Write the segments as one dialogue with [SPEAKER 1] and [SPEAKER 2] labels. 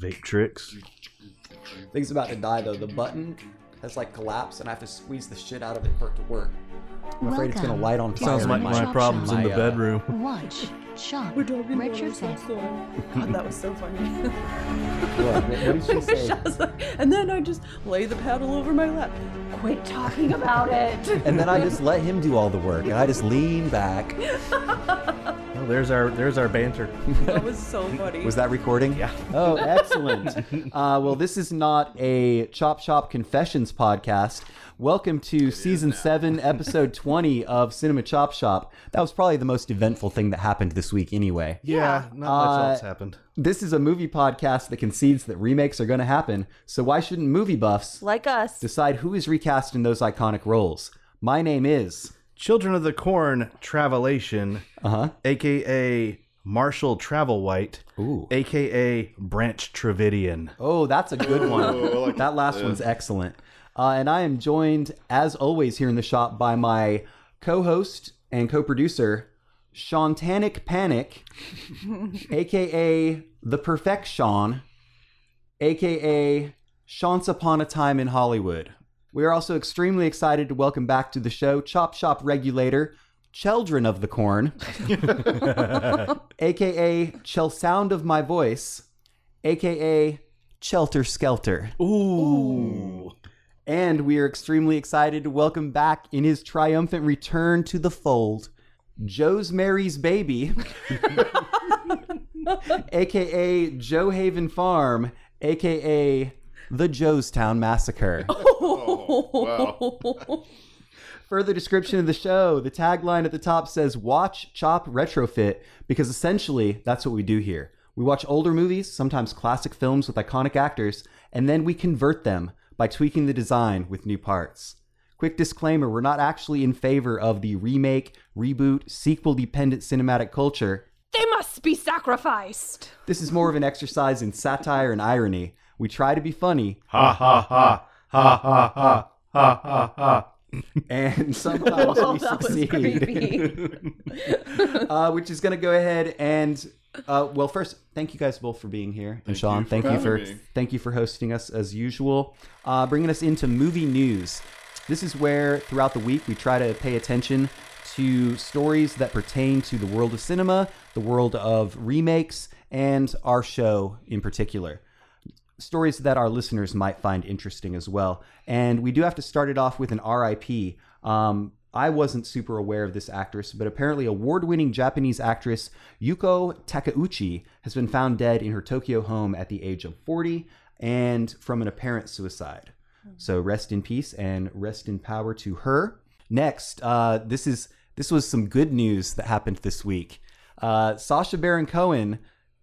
[SPEAKER 1] Vape tricks.
[SPEAKER 2] Thing's about to die though. The button has like collapsed, and I have to squeeze the shit out of it for it to work. I'm afraid it's gonna light on
[SPEAKER 3] to
[SPEAKER 2] fire.
[SPEAKER 1] Sounds like
[SPEAKER 3] Chop
[SPEAKER 1] my
[SPEAKER 3] shop.
[SPEAKER 1] problems in the
[SPEAKER 2] uh,
[SPEAKER 1] bedroom.
[SPEAKER 3] Watch, shop,
[SPEAKER 4] We're talking about
[SPEAKER 3] retrofit.
[SPEAKER 4] this God, that was so funny.
[SPEAKER 2] What? What did she say?
[SPEAKER 4] Like- and then I just lay the paddle over my lap. Quit talking about it.
[SPEAKER 2] And then I just let him do all the work, and I just lean back.
[SPEAKER 1] There's our there's our banter.
[SPEAKER 4] that was so funny.
[SPEAKER 2] Was that recording? Yeah. Oh, excellent. uh, well, this is not a Chop Shop Confessions podcast. Welcome to season seven, episode 20 of Cinema Chop Shop. That was probably the most eventful thing that happened this week, anyway.
[SPEAKER 1] Yeah, not much
[SPEAKER 2] Uh,
[SPEAKER 1] else happened.
[SPEAKER 2] This is a movie podcast that concedes that remakes are going to happen. So why shouldn't movie buffs
[SPEAKER 4] like us.
[SPEAKER 2] decide who is recast in those iconic roles? My name is.
[SPEAKER 1] Children of the Corn Travelation,
[SPEAKER 2] Uh huh.
[SPEAKER 1] aka Marshall Travel White,
[SPEAKER 2] Ooh.
[SPEAKER 1] aka Branch Travidian.
[SPEAKER 2] Oh, that's a good one. that last one's excellent. Uh, and I am joined, as always, here in the shop by my co-host and co-producer, Shantanic Panic, aka the Perfect Sean, aka Shance Upon a Time in Hollywood. We are also extremely excited to welcome back to the show Chop Shop regulator, Children of the Corn, aka Chell Sound of My Voice, aka Chelter Skelter.
[SPEAKER 1] Ooh.
[SPEAKER 2] And we are extremely excited to welcome back in his triumphant return to the fold, Joe's Mary's Baby, aka Joe Haven Farm, aka the Joestown Massacre. Oh, wow. Further description of the show the tagline at the top says Watch, Chop, Retrofit, because essentially that's what we do here. We watch older movies, sometimes classic films with iconic actors, and then we convert them by tweaking the design with new parts. Quick disclaimer we're not actually in favor of the remake, reboot, sequel dependent cinematic culture.
[SPEAKER 4] They must be sacrificed.
[SPEAKER 2] This is more of an exercise in satire and irony. We try to be funny,
[SPEAKER 1] Ha ha ha ha ha ha ha ha ha.
[SPEAKER 2] and sometimes
[SPEAKER 4] Oh,
[SPEAKER 2] we succeed. uh, which is going to go ahead and uh, well, first, thank you guys both for being here, and Sean,
[SPEAKER 5] you
[SPEAKER 2] thank you for
[SPEAKER 5] me.
[SPEAKER 2] thank you for hosting us as usual, uh, bringing us into movie news. This is where throughout the week we try to pay attention to stories that pertain to the world of cinema, the world of remakes, and our show in particular stories that our listeners might find interesting as well. And we do have to start it off with an RIP. Um, I wasn't super aware of this actress, but apparently, award winning Japanese actress Yuko Takeuchi has been found dead in her Tokyo home at the age of 40 and from an apparent suicide. So, rest in peace and rest in power to her. Next, uh, this is this was some good news that happened this week. Uh, Sacha Baron Cohen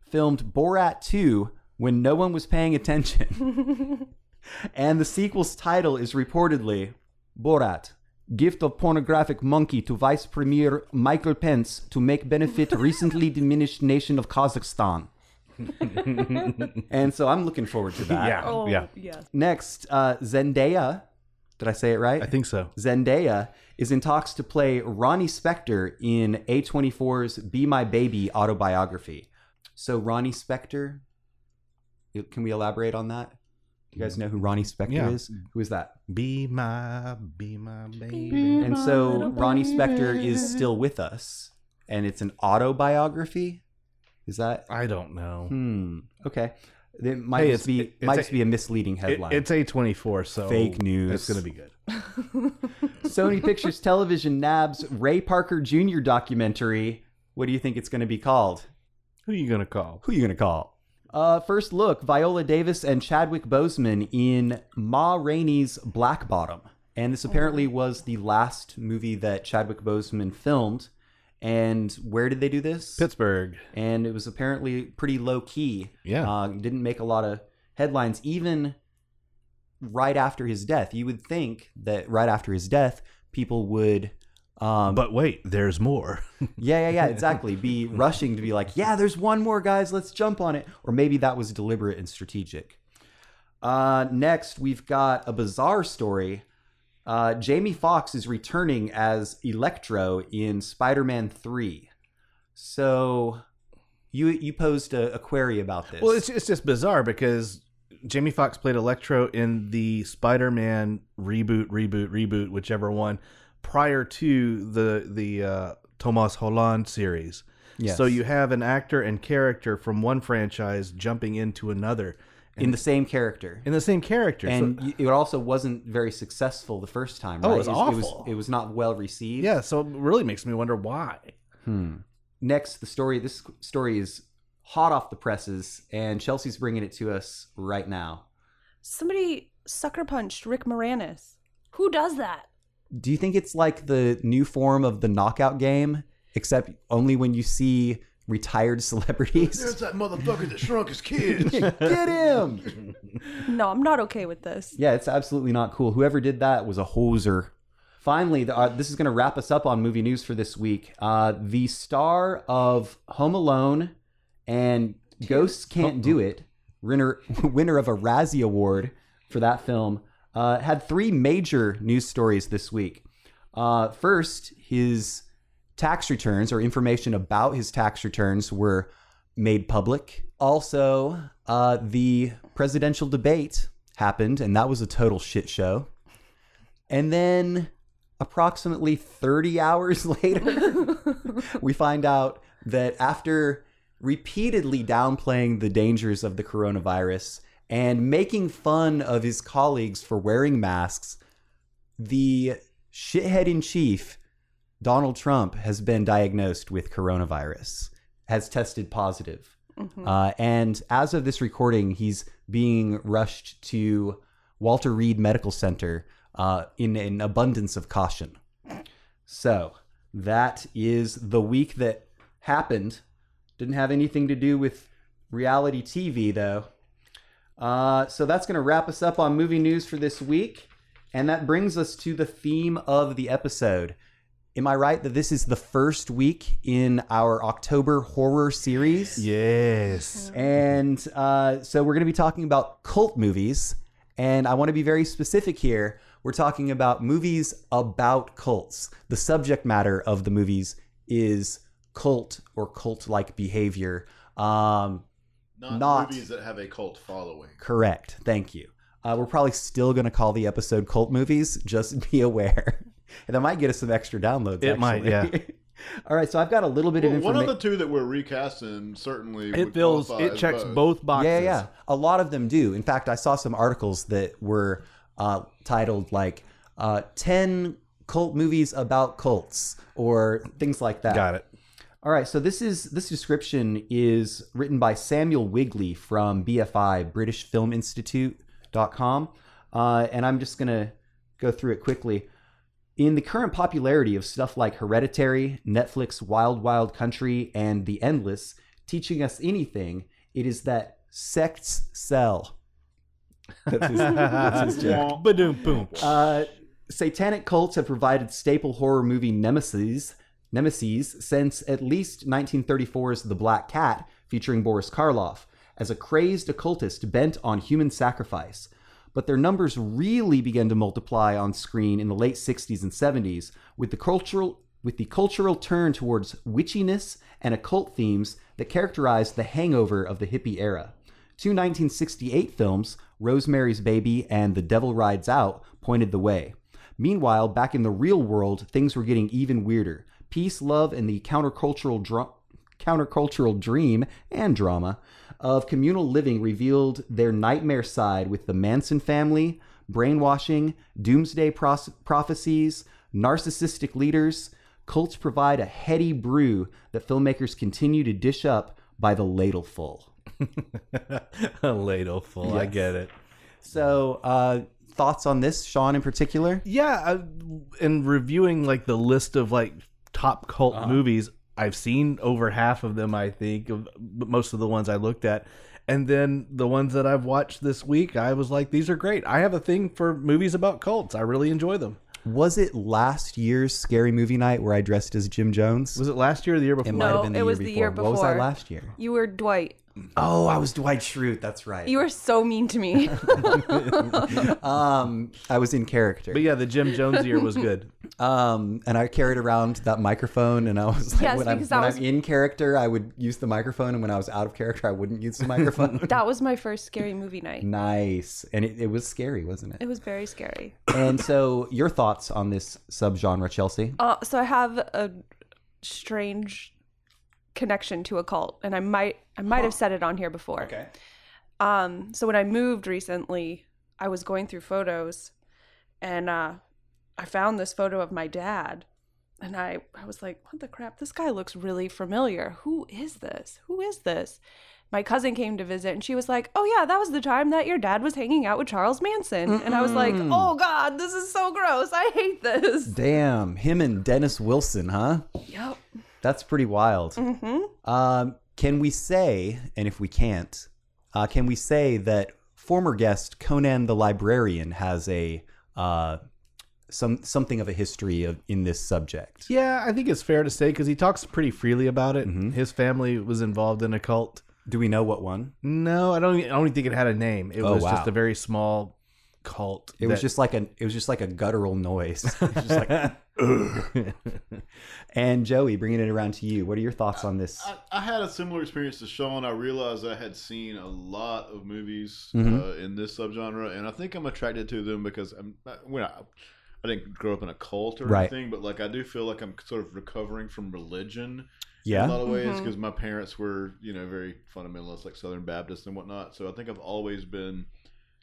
[SPEAKER 2] filmed Borat 2 when no one was paying attention. and the sequel's title is reportedly Borat Gift of Pornographic Monkey to Vice Premier Michael Pence to make benefit recently diminished nation of Kazakhstan. and so I'm looking forward to that.
[SPEAKER 1] Yeah,
[SPEAKER 4] Oh,
[SPEAKER 1] yeah.
[SPEAKER 4] yes.
[SPEAKER 2] Next, uh, Zendaya. Did I say it right?
[SPEAKER 1] I think so.
[SPEAKER 2] Zendaya is in talks to play Ronnie Spector in A24's Be My Baby autobiography. So, Ronnie Spector, you- can we elaborate on that? You guys know who Ronnie Spector
[SPEAKER 1] Yeah.
[SPEAKER 2] is? Who is that?
[SPEAKER 1] Be my, be my baby.
[SPEAKER 2] And so, Ronnie Spector is still with us, and it's an autobiography. Is that?
[SPEAKER 1] I don't know.
[SPEAKER 2] Hmm. Okay. It might
[SPEAKER 1] Hey,
[SPEAKER 2] just
[SPEAKER 1] it's-
[SPEAKER 2] be
[SPEAKER 1] it- it's
[SPEAKER 2] might
[SPEAKER 1] a-
[SPEAKER 2] just be a misleading
[SPEAKER 1] It,
[SPEAKER 2] headline.
[SPEAKER 1] it's A24, so
[SPEAKER 2] Fake news.
[SPEAKER 1] It's going to be good.
[SPEAKER 2] Sony Pictures Television nabs Ray Parker Jr. documentary. What do you think it's going to be called?
[SPEAKER 1] Who are you going to call?
[SPEAKER 2] Who are you going to call? Uh, first look Viola Davis and Chadwick Boseman in Ma Rainey's Black Bottom. And this apparently was the last movie that Chadwick Boseman filmed. And where did they do this?
[SPEAKER 1] Pittsburgh.
[SPEAKER 2] and it was apparently pretty low key.
[SPEAKER 1] Yeah.
[SPEAKER 2] uh, didn't make a lot of headlines, even right after his death. You would think that right after his death, people would, um,
[SPEAKER 1] But wait, there's more.
[SPEAKER 2] yeah, yeah, yeah, exactly, be rushing to be like, yeah, there's one more, guys, let's jump on it. Or maybe that was deliberate and strategic. Uh, next, we've got a bizarre story. Uh, Jamie Foxx is returning as Electro in Spider Man 3. So, you you posed a, a query about this.
[SPEAKER 1] Well, it's it's just bizarre because Jamie Foxx played Electro in the Spider-Man reboot, reboot, reboot, whichever one, prior to the the uh, Thomas Holland series.
[SPEAKER 2] Yes.
[SPEAKER 1] So you have an actor and character from one franchise jumping into another
[SPEAKER 2] in the same character.
[SPEAKER 1] in the same character.
[SPEAKER 2] And y it also wasn't very successful the first time.
[SPEAKER 1] Oh, it was
[SPEAKER 2] It
[SPEAKER 1] awful.
[SPEAKER 2] was, it was not well received.
[SPEAKER 1] yeah, so it really makes me wonder why.
[SPEAKER 2] Next, the story. This story is hot off the presses, and Chelsea's bringing it to us right now.
[SPEAKER 4] Somebody sucker punched Rick Moranis. Who does that?
[SPEAKER 2] Do you think it's like the new form of the knockout game, except only when you see retired celebrities?
[SPEAKER 3] that motherfucker that shrunk his kids.
[SPEAKER 2] Get him!
[SPEAKER 4] No, I'm not okay with this.
[SPEAKER 2] Yeah, it's absolutely not cool. Whoever did that was a hoser. Finally, the, uh, this is going to wrap us up on movie news for this week. Uh, the star of Home Alone and Ghosts Can't Do It, winner, winner of a Razzie Award for that film, uh, had three major news stories this week. Uh, first, his tax returns or information about his tax returns were made public. Also, uh, the presidential debate happened, and that was a total shit show. And then, approximately 30 hours later, we find out that after repeatedly downplaying the dangers of the coronavirus and making fun of his colleagues for wearing masks, the shithead in chief, Donald Trump, has been diagnosed with coronavirus, has tested positive. Uh, and as of this recording, he's being rushed to Walter Reed Medical Center uh, in an abundance of caution. So that is the week that happened. Didn't have anything to do with reality TV, though. Uh, so that's going to wrap us up on movie news for this week. And that brings us to the theme of the episode. Am I right that this is the first week in our October horror series?
[SPEAKER 1] Yes.
[SPEAKER 2] And uh, so we're going to be talking about cult movies. And I want to be very specific here. We're talking about movies about cults. The subject matter of the movies is cult or cult like behavior. Um,
[SPEAKER 3] Not,
[SPEAKER 2] Not-
[SPEAKER 3] movies that have a cult following.
[SPEAKER 2] correct. Thank you. Uh, we're probably still going to call the episode cult movies. Just be aware. and that might get us some extra downloads.
[SPEAKER 1] It might,
[SPEAKER 2] actually. All right. So I've got a little bit of
[SPEAKER 3] Well, one
[SPEAKER 2] information.
[SPEAKER 3] of the two that we're recasting certainly
[SPEAKER 1] It
[SPEAKER 3] fills
[SPEAKER 1] it
[SPEAKER 3] as
[SPEAKER 1] checks both boxes.
[SPEAKER 2] Yeah, yeah. A lot of them do. In fact, I saw some articles that were uh, titled like uh, 10 cult movies about cults or things like that.
[SPEAKER 1] Got it.
[SPEAKER 2] All right, so this is this description is written by Samuel Wigley from BFI British Film Institute.com. Uh, and I'm just going to go through it quickly. In the current popularity of stuff like Hereditary, Netflix Wild Wild Country, and The Endless teaching us anything, it is that sects sell. That's his, that's his joke.
[SPEAKER 1] Ba-doom, boom.
[SPEAKER 2] Uh, satanic cults have provided staple horror movie nemesis, nemesis since at least 1934's The Black Cat, featuring Boris Karloff, as a crazed occultist bent on human sacrifice. But their numbers really began to multiply on screen in the late 60s and 70s, with the cultural with the cultural turn towards witchiness and occult themes that characterized the hangover of the hippie era. Two 1968 films, Rosemary's Baby and The Devil Rides Out, pointed the way. Meanwhile, back in the real world, things were getting even weirder. Peace, love, and the countercultural dra- countercultural dream and drama of communal living revealed their nightmare side with the Manson family, brainwashing, doomsday pros- prophecies, narcissistic leaders. Cults provide a heady brew that filmmakers continue to dish up by the ladleful.
[SPEAKER 1] A ladle full. I get it.
[SPEAKER 2] So, uh, thoughts on this, Sean, in particular?
[SPEAKER 1] Yeah, I, in reviewing like the list of like top cult
[SPEAKER 2] Uh-huh.
[SPEAKER 1] movies, I've seen over half of them. I think of most of the ones I looked at, and then the ones that I've watched this week, I was like, these are great. I have a thing for movies about cults. I really enjoy them.
[SPEAKER 2] Was it last year's scary movie night where I dressed as Jim Jones?
[SPEAKER 1] Was it last year or the year before?
[SPEAKER 2] It
[SPEAKER 4] No,
[SPEAKER 2] might have been the
[SPEAKER 4] it
[SPEAKER 2] year
[SPEAKER 4] was the year before.
[SPEAKER 2] What was I
[SPEAKER 4] before.
[SPEAKER 2] last year?
[SPEAKER 4] You were Dwight.
[SPEAKER 2] Oh, I was Dwight Schrute. That's right.
[SPEAKER 4] You were so mean to me.
[SPEAKER 2] um, I was in character.
[SPEAKER 1] But yeah, the Jim Jones year was good.
[SPEAKER 2] Um, and I carried around that microphone, and I was like,
[SPEAKER 4] Yes,
[SPEAKER 2] when, I'm, when
[SPEAKER 4] was-
[SPEAKER 2] I'm in character, I would use the microphone, and when I was out of character, I wouldn't use the microphone.
[SPEAKER 4] That was my first scary movie night.
[SPEAKER 2] nice, and it, it was scary, wasn't it?
[SPEAKER 4] It was very scary.
[SPEAKER 2] and so, your thoughts on this subgenre, Chelsea?
[SPEAKER 4] Uh, so I have a strange connection to a cult, and I might I might have said it on here before. Okay. Um, so when I moved recently, I was going through photos, and uh, I found this photo of my dad, and I I was like, "What the crap? This guy looks really familiar. Who is this? Who is this?" My cousin came to visit, and she was like, "Oh yeah, that was the time that your dad was hanging out with Charles Manson." And I was like, "Oh God, this is so gross. I hate this."
[SPEAKER 2] Damn, him and Dennis Wilson, huh?
[SPEAKER 4] Yep.
[SPEAKER 2] That's pretty wild.
[SPEAKER 4] Mm-hmm.
[SPEAKER 2] Um, can we say, and if we can't, uh, can we say that former guest Conan the Librarian has a uh, some something of a history of in this subject?
[SPEAKER 1] Yeah, I think it's fair to say because he talks pretty freely about it.
[SPEAKER 2] Mm-hmm.
[SPEAKER 1] His family was involved in a cult.
[SPEAKER 2] Do we know what one?
[SPEAKER 1] No, I don't. I don't think it had a name. It
[SPEAKER 2] Oh,
[SPEAKER 1] was
[SPEAKER 2] wow.
[SPEAKER 1] just a very small cult.
[SPEAKER 2] It was just like an it was just like a guttural noise. It was just like, and Joey, bringing it around to you. What are your thoughts on this?
[SPEAKER 3] I, I had a similar experience to Sean. I realized I had seen a lot of movies
[SPEAKER 2] Mhm.
[SPEAKER 3] uh, in this subgenre, and I think I'm attracted to them because I'm when I, I didn't grow up in a cult or
[SPEAKER 2] Right.
[SPEAKER 3] anything, but like I do feel like I'm sort of recovering from religion yeah. in a lot of ways because my parents were you know very fundamentalist, like Southern Baptists and whatnot. So I think I've always been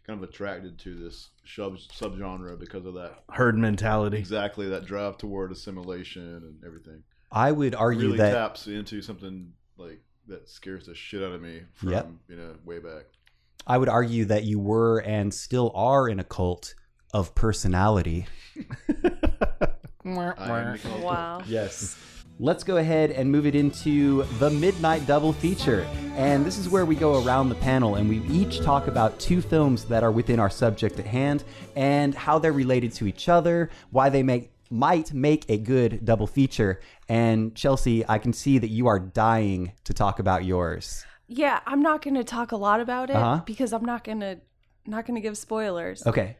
[SPEAKER 3] kind of attracted to this sub subgenre because of that
[SPEAKER 1] herd mentality.
[SPEAKER 3] exactly that drive toward assimilation and everything
[SPEAKER 2] I would argue that
[SPEAKER 3] really
[SPEAKER 2] that
[SPEAKER 3] taps into something like that scares the shit out of me from
[SPEAKER 2] Yep.
[SPEAKER 3] you know way back.
[SPEAKER 2] I would argue that you were and still are in a cult of personality.
[SPEAKER 3] I am the.
[SPEAKER 4] Wow.
[SPEAKER 2] Yes. Let's go ahead and move it into the Midnight Double Feature. And this is where we go around the panel and we each talk about two films that are within our subject at hand and how they're related to each other, why they make might make a good double feature. And Chelsea, I can see that you are dying to talk about yours.
[SPEAKER 4] Yeah, I'm not going to talk a lot about it
[SPEAKER 2] Uh-huh.
[SPEAKER 4] because I'm not going to not going to give spoilers.
[SPEAKER 2] Okay.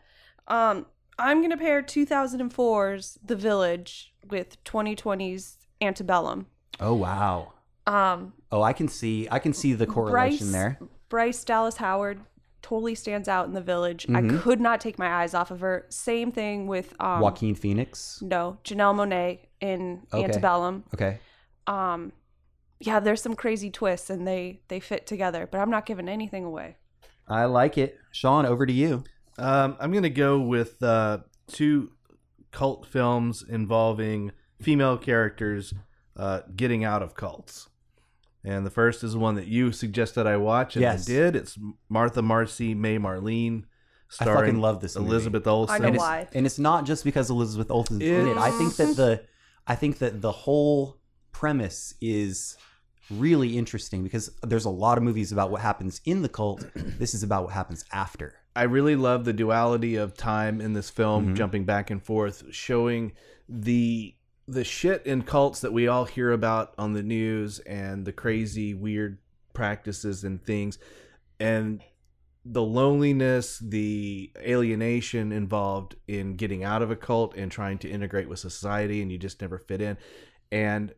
[SPEAKER 4] Um I'm going to pair 2004's The Village with 2020's Antebellum.
[SPEAKER 2] Oh wow.
[SPEAKER 4] Um
[SPEAKER 2] Oh, I can see I can see the correlation
[SPEAKER 4] Bryce
[SPEAKER 2] there.
[SPEAKER 4] Bryce Dallas Howard totally stands out in The Village.
[SPEAKER 2] Mhm.
[SPEAKER 4] I could not take my eyes off of her. Same thing with um
[SPEAKER 2] Joaquin Phoenix.
[SPEAKER 4] No, Janelle Monáe in
[SPEAKER 2] Okay.
[SPEAKER 4] Antebellum.
[SPEAKER 2] Okay.
[SPEAKER 4] Um yeah, there's some crazy twists and they they fit together, but I'm not giving anything away.
[SPEAKER 2] I like it. Sean, over to you.
[SPEAKER 1] Um, I'm gonna go with uh, two cult films involving female characters uh, getting out of cults. And the first is one that you suggested I watch, and
[SPEAKER 2] Yes.
[SPEAKER 1] I did. It's Martha Marcy, May Marlene,
[SPEAKER 2] I
[SPEAKER 1] starring
[SPEAKER 2] fucking love this movie.
[SPEAKER 1] Elizabeth Olsen.
[SPEAKER 4] I know
[SPEAKER 2] and it's,
[SPEAKER 4] why.
[SPEAKER 2] and it's not just because Elizabeth Olsen's in it. I think that the I think that the whole premise is really interesting because there's a lot of movies about what happens in the cult. This is about what happens after.
[SPEAKER 1] I really love the duality of time in this film,
[SPEAKER 2] Mhm.
[SPEAKER 1] jumping back and forth, showing the the shit in cults that we all hear about on the news and the crazy weird practices and things and the loneliness, the alienation involved in getting out of a cult and trying to integrate with society and you just never fit in. And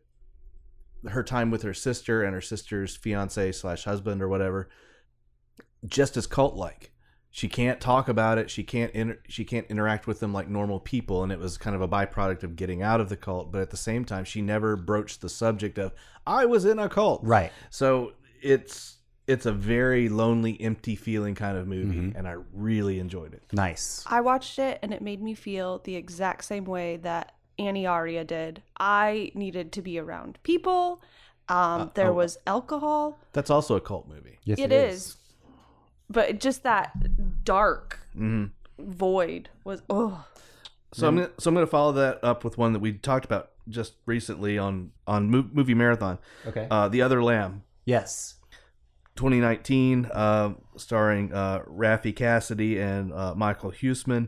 [SPEAKER 1] her time with her sister and her sister's fiance slash husband or whatever just as cult like she can't talk about it she can't inter- she can't interact with them like normal people and it was kind of a byproduct of getting out of the cult but at the same time she never broached the subject of i was in a cult
[SPEAKER 2] Right.
[SPEAKER 1] so it's it's a very lonely empty feeling kind of movie
[SPEAKER 2] Mhm.
[SPEAKER 1] and i really enjoyed it
[SPEAKER 2] Nice.
[SPEAKER 4] I watched it and it made me feel the exact same way that Annie Aria did. I needed to be around people. Um,
[SPEAKER 1] Uh,
[SPEAKER 4] there
[SPEAKER 1] oh.
[SPEAKER 4] was alcohol.
[SPEAKER 1] that's also a cult movie
[SPEAKER 2] Yes,
[SPEAKER 4] it is. But just that dark
[SPEAKER 1] hmm
[SPEAKER 4] void was oh
[SPEAKER 1] so i'm gonna, so i'm gonna follow that up with one that we talked about just recently on on movie marathon
[SPEAKER 2] Okay.
[SPEAKER 1] uh the other lamb
[SPEAKER 2] yes.
[SPEAKER 1] 2019, uh, starring uh, Raffey Cassidy and uh, Michiel Huisman.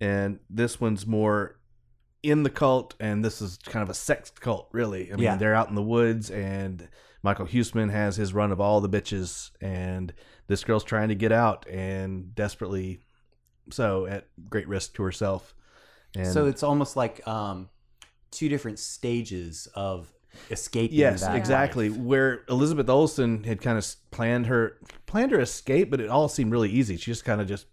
[SPEAKER 1] And this one's more in the cult, and this is kind of a sex cult, really. I mean,
[SPEAKER 2] Yeah.
[SPEAKER 1] they're out in the woods, and Michiel Huisman has his run of all the bitches, and this girl's trying to get out, and desperately so at great risk to herself. And
[SPEAKER 2] so it's almost like um, two different stages of escaping.
[SPEAKER 1] yes, exactly.
[SPEAKER 2] life.
[SPEAKER 1] Where Elizabeth Olsen had kind of planned her planned her escape, but it all seemed really easy. She just kind of just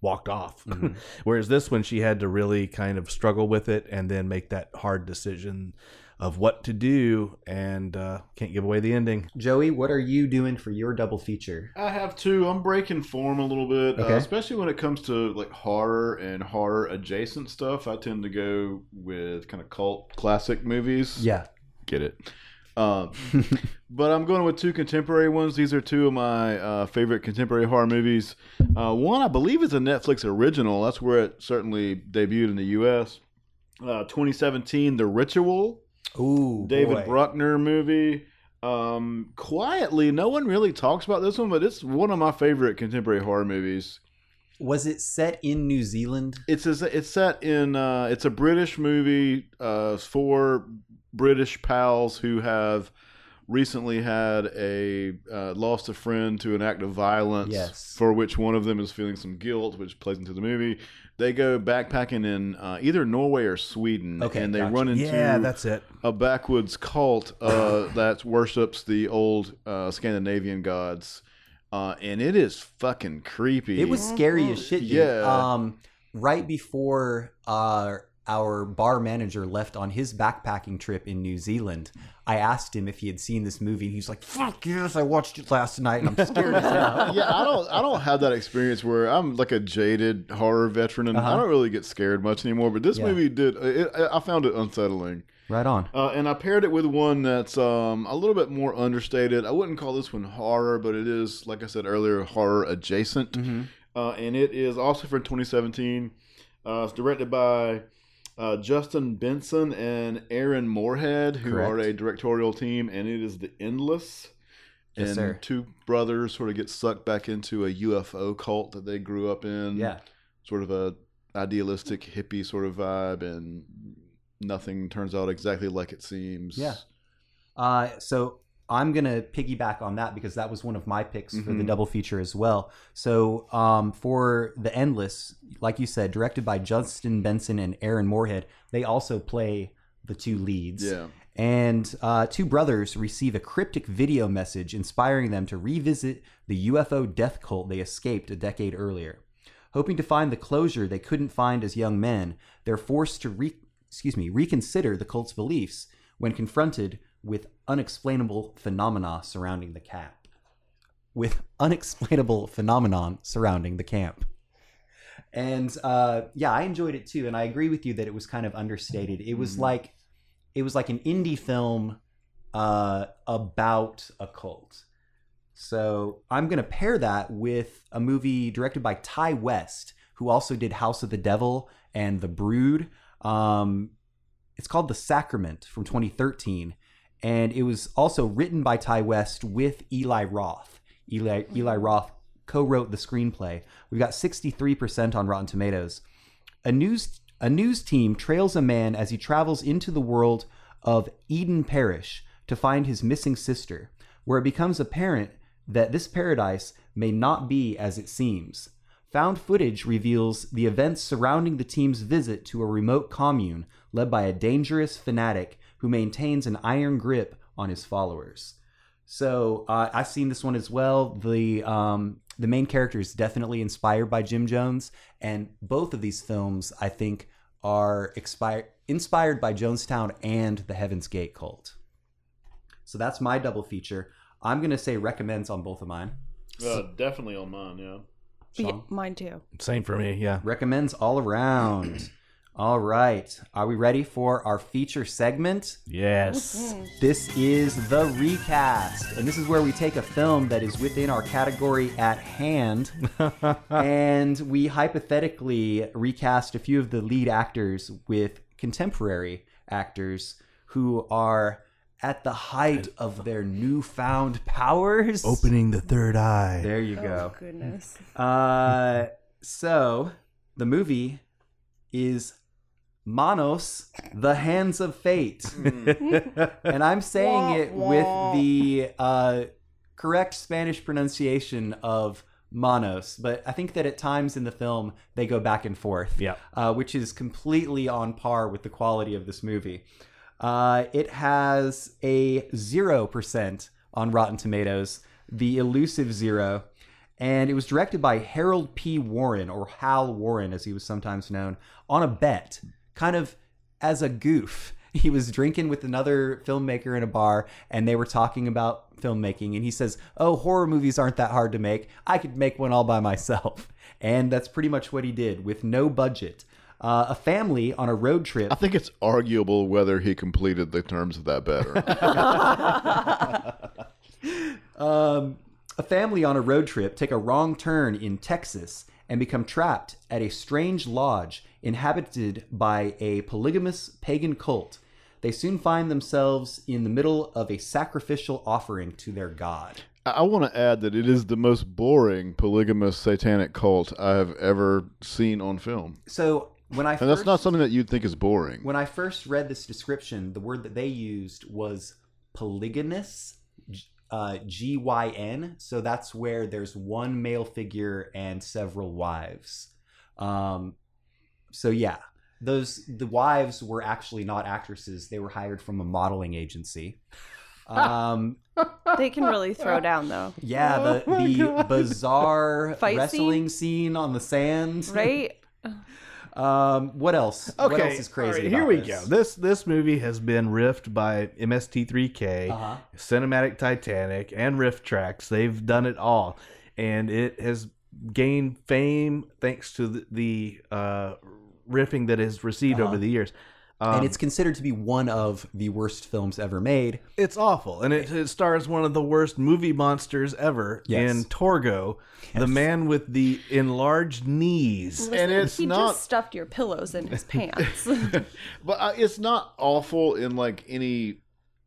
[SPEAKER 1] walked off.
[SPEAKER 2] Mm-hmm.
[SPEAKER 1] Whereas this one, she had to really kind of struggle with it and then make that hard decision of what to do. And uh, can't give away the ending.
[SPEAKER 2] Joey, what are you doing for your double feature?
[SPEAKER 3] I have two. I'm breaking form a little bit,
[SPEAKER 2] Okay.
[SPEAKER 3] uh, especially when it comes to like horror and horror adjacent stuff. I tend to go with kind of cult classic movies.
[SPEAKER 2] Yeah.
[SPEAKER 3] get it. Um, but I'm going with two contemporary ones. These are two of my uh, favorite contemporary horror movies. Uh, one, I believe, is a Netflix original. That's where it certainly debuted in the U.S. Uh, 2017, The Ritual,
[SPEAKER 2] Ooh,
[SPEAKER 3] David
[SPEAKER 2] boy.
[SPEAKER 3] Bruckner movie. Um, quietly, no one really talks about this one, but it's one of my favorite contemporary horror movies.
[SPEAKER 2] Was it set in New Zealand?
[SPEAKER 3] It's a, it's set in uh, it's a British movie. Uh, four British pals who have recently had a uh, lost a friend to an act of violence.
[SPEAKER 2] Yes.
[SPEAKER 3] For which one of them is feeling some guilt, which plays into the movie. They go backpacking in uh, either Norway or Sweden,
[SPEAKER 2] Okay,
[SPEAKER 3] and they
[SPEAKER 2] gotcha.
[SPEAKER 3] run into
[SPEAKER 1] Yeah, that's it.
[SPEAKER 3] a backwoods cult uh, that worships the old uh, Scandinavian gods, uh, and it is fucking creepy.
[SPEAKER 2] It was scary as shit. Dude.
[SPEAKER 3] Yeah.
[SPEAKER 2] Um, right before uh, our bar manager left on his backpacking trip in New Zealand, I asked him if he had seen this movie, and he's like, "Fuck yes, I watched it last night, and I'm scared as hell."
[SPEAKER 3] yeah, I don't, I don't have that experience where I'm like a jaded horror veteran, and I
[SPEAKER 2] Uh-huh.
[SPEAKER 3] don't really get scared much anymore. But this
[SPEAKER 2] Yeah.
[SPEAKER 3] movie did. It, I found it unsettling,
[SPEAKER 2] Right on.
[SPEAKER 3] uh, and I paired it with one that's um, a little bit more understated. I wouldn't call this one horror, but it is, like I said earlier, horror adjacent.
[SPEAKER 2] Mm-hmm.
[SPEAKER 3] uh, and it is also from 2017. Uh, it's directed by uh, Justin Benson and Aaron Moorhead, who
[SPEAKER 2] Correct.
[SPEAKER 3] are a directorial team, and it is The Endless.
[SPEAKER 2] Yes,
[SPEAKER 3] and
[SPEAKER 2] sir.
[SPEAKER 3] two brothers sort of get sucked back into a UFO cult that they grew up in.
[SPEAKER 2] Yeah.
[SPEAKER 3] Sort of a idealistic hippie sort of vibe, and nothing turns out exactly like it seems.
[SPEAKER 2] Yeah. Uh, so I'm gonna piggyback on that because that was one of my picks for the
[SPEAKER 3] Mhm.
[SPEAKER 2] double feature as well. So um, for the Endless, like you said, directed by Justin Benson and Aaron Moorhead, they also play the two leads.
[SPEAKER 3] Yeah.
[SPEAKER 2] And uh, two brothers receive a cryptic video message inspiring them to revisit the UFO death cult they escaped a decade earlier. Hoping to find the closure they couldn't find as young men, they're forced to re- excuse me, reconsider the cult's beliefs when confronted with unexplainable phenomena surrounding the camp. With unexplainable phenomenon surrounding the camp. And uh, yeah, I enjoyed it too, and I agree with you that it was kind of understated. It was
[SPEAKER 3] Mhm.
[SPEAKER 2] like it was like an indie film uh, about a cult. So I'm gonna pair that with a movie directed by Ti West, who also did House of the Devil and The Brood. Um, it's called The Sacrament from 2013, and it was also written by Ti West with Eli Roth. Eli Eli mm-hmm. Roth co-wrote the screenplay. We've got 63% on Rotten Tomatoes. A news a news team trails a man as he travels into the world of Eden Parish to find his missing sister, where it becomes apparent that this paradise may not be as it seems. Found footage reveals the events surrounding the team's visit to a remote commune led by a dangerous fanatic who maintains an iron grip on his followers. So uh, I've seen this one as well. The um, the main character is definitely inspired by Jim Jones, and both of these films I think are expired inspired by Jonestown and the Heaven's Gate cult. So that's my double feature. I'm gonna say recommends on both of mine.
[SPEAKER 3] Uh, definitely on mine. Yeah.
[SPEAKER 4] Yeah, mine too.
[SPEAKER 1] Same for me. Yeah.
[SPEAKER 2] Recommends all around. All right, are we ready for our feature segment?
[SPEAKER 1] Yes.
[SPEAKER 2] This is the recast, and this is where we take a film that is within our category at hand, and we hypothetically recast a few of the lead actors with contemporary actors who are at the height of their newfound powers.
[SPEAKER 1] Opening the third eye.
[SPEAKER 2] There you go.
[SPEAKER 4] Oh goodness.
[SPEAKER 2] Uh, so the movie is Manos, the Hands of Fate. and I'm saying it with the uh, correct Spanish pronunciation of Manos, but I think that at times in the film they go back and forth,
[SPEAKER 1] Yeah.
[SPEAKER 2] uh, which is completely on par with the quality of this movie. Uh, it has a zero percent on Rotten Tomatoes, the elusive zero, and it was directed by Harold P. Warren, or Hal Warren as he was sometimes known, on a bet, kind of as a goof. He was drinking with another filmmaker in a bar, and they were talking about filmmaking. And he says, "Oh, horror movies aren't that hard to make. I could make one all by myself." And that's pretty much what he did with no budget. Uh, a family on a road trip.
[SPEAKER 3] I think it's arguable whether he completed the terms of that bet or not.
[SPEAKER 2] Um, a family on a road trip take a wrong turn in Texas and become trapped at a strange lodge inhabited by a polygamous pagan cult. They soon find themselves in the middle of a sacrificial offering to their god.
[SPEAKER 3] I, want to add that it is the most boring polygamous satanic cult I have ever seen on film.
[SPEAKER 2] So when I
[SPEAKER 3] And
[SPEAKER 2] first,
[SPEAKER 3] that's not something that you'd think is boring.
[SPEAKER 2] when I first read this description, the word that they used was polygynous, uh, G Y N. So that's where there's one male figure and several wives. Um, so yeah, those the wives were actually not actresses; they were hired from a modeling agency. Um,
[SPEAKER 4] They can really throw down though,
[SPEAKER 2] yeah, the
[SPEAKER 3] Oh
[SPEAKER 2] the
[SPEAKER 3] God.
[SPEAKER 2] bizarre
[SPEAKER 4] Fight
[SPEAKER 2] wrestling scene on the sand.
[SPEAKER 4] right?
[SPEAKER 2] Um, what else?
[SPEAKER 1] Okay,
[SPEAKER 2] what else is crazy?
[SPEAKER 1] all right,
[SPEAKER 2] about
[SPEAKER 1] here we
[SPEAKER 2] this?
[SPEAKER 1] go. This this movie has been riffed by MST3K,
[SPEAKER 2] Uh-huh.
[SPEAKER 1] Cinematic Titanic, and RiffTrax. They've done it all, and it has gained fame thanks to the, the uh, riffing that has received
[SPEAKER 2] Uh-huh.
[SPEAKER 1] over the years. Um,
[SPEAKER 2] and it's considered to be one of the worst films ever made.
[SPEAKER 1] it's awful, and it, it stars one of the worst movie monsters ever
[SPEAKER 2] Yes.
[SPEAKER 1] in Torgo, the man with the enlarged knees.
[SPEAKER 4] Listen,
[SPEAKER 3] And it's
[SPEAKER 4] he
[SPEAKER 3] not-
[SPEAKER 4] just stuffed your pillows in his pants.
[SPEAKER 3] But uh, it's not awful in like any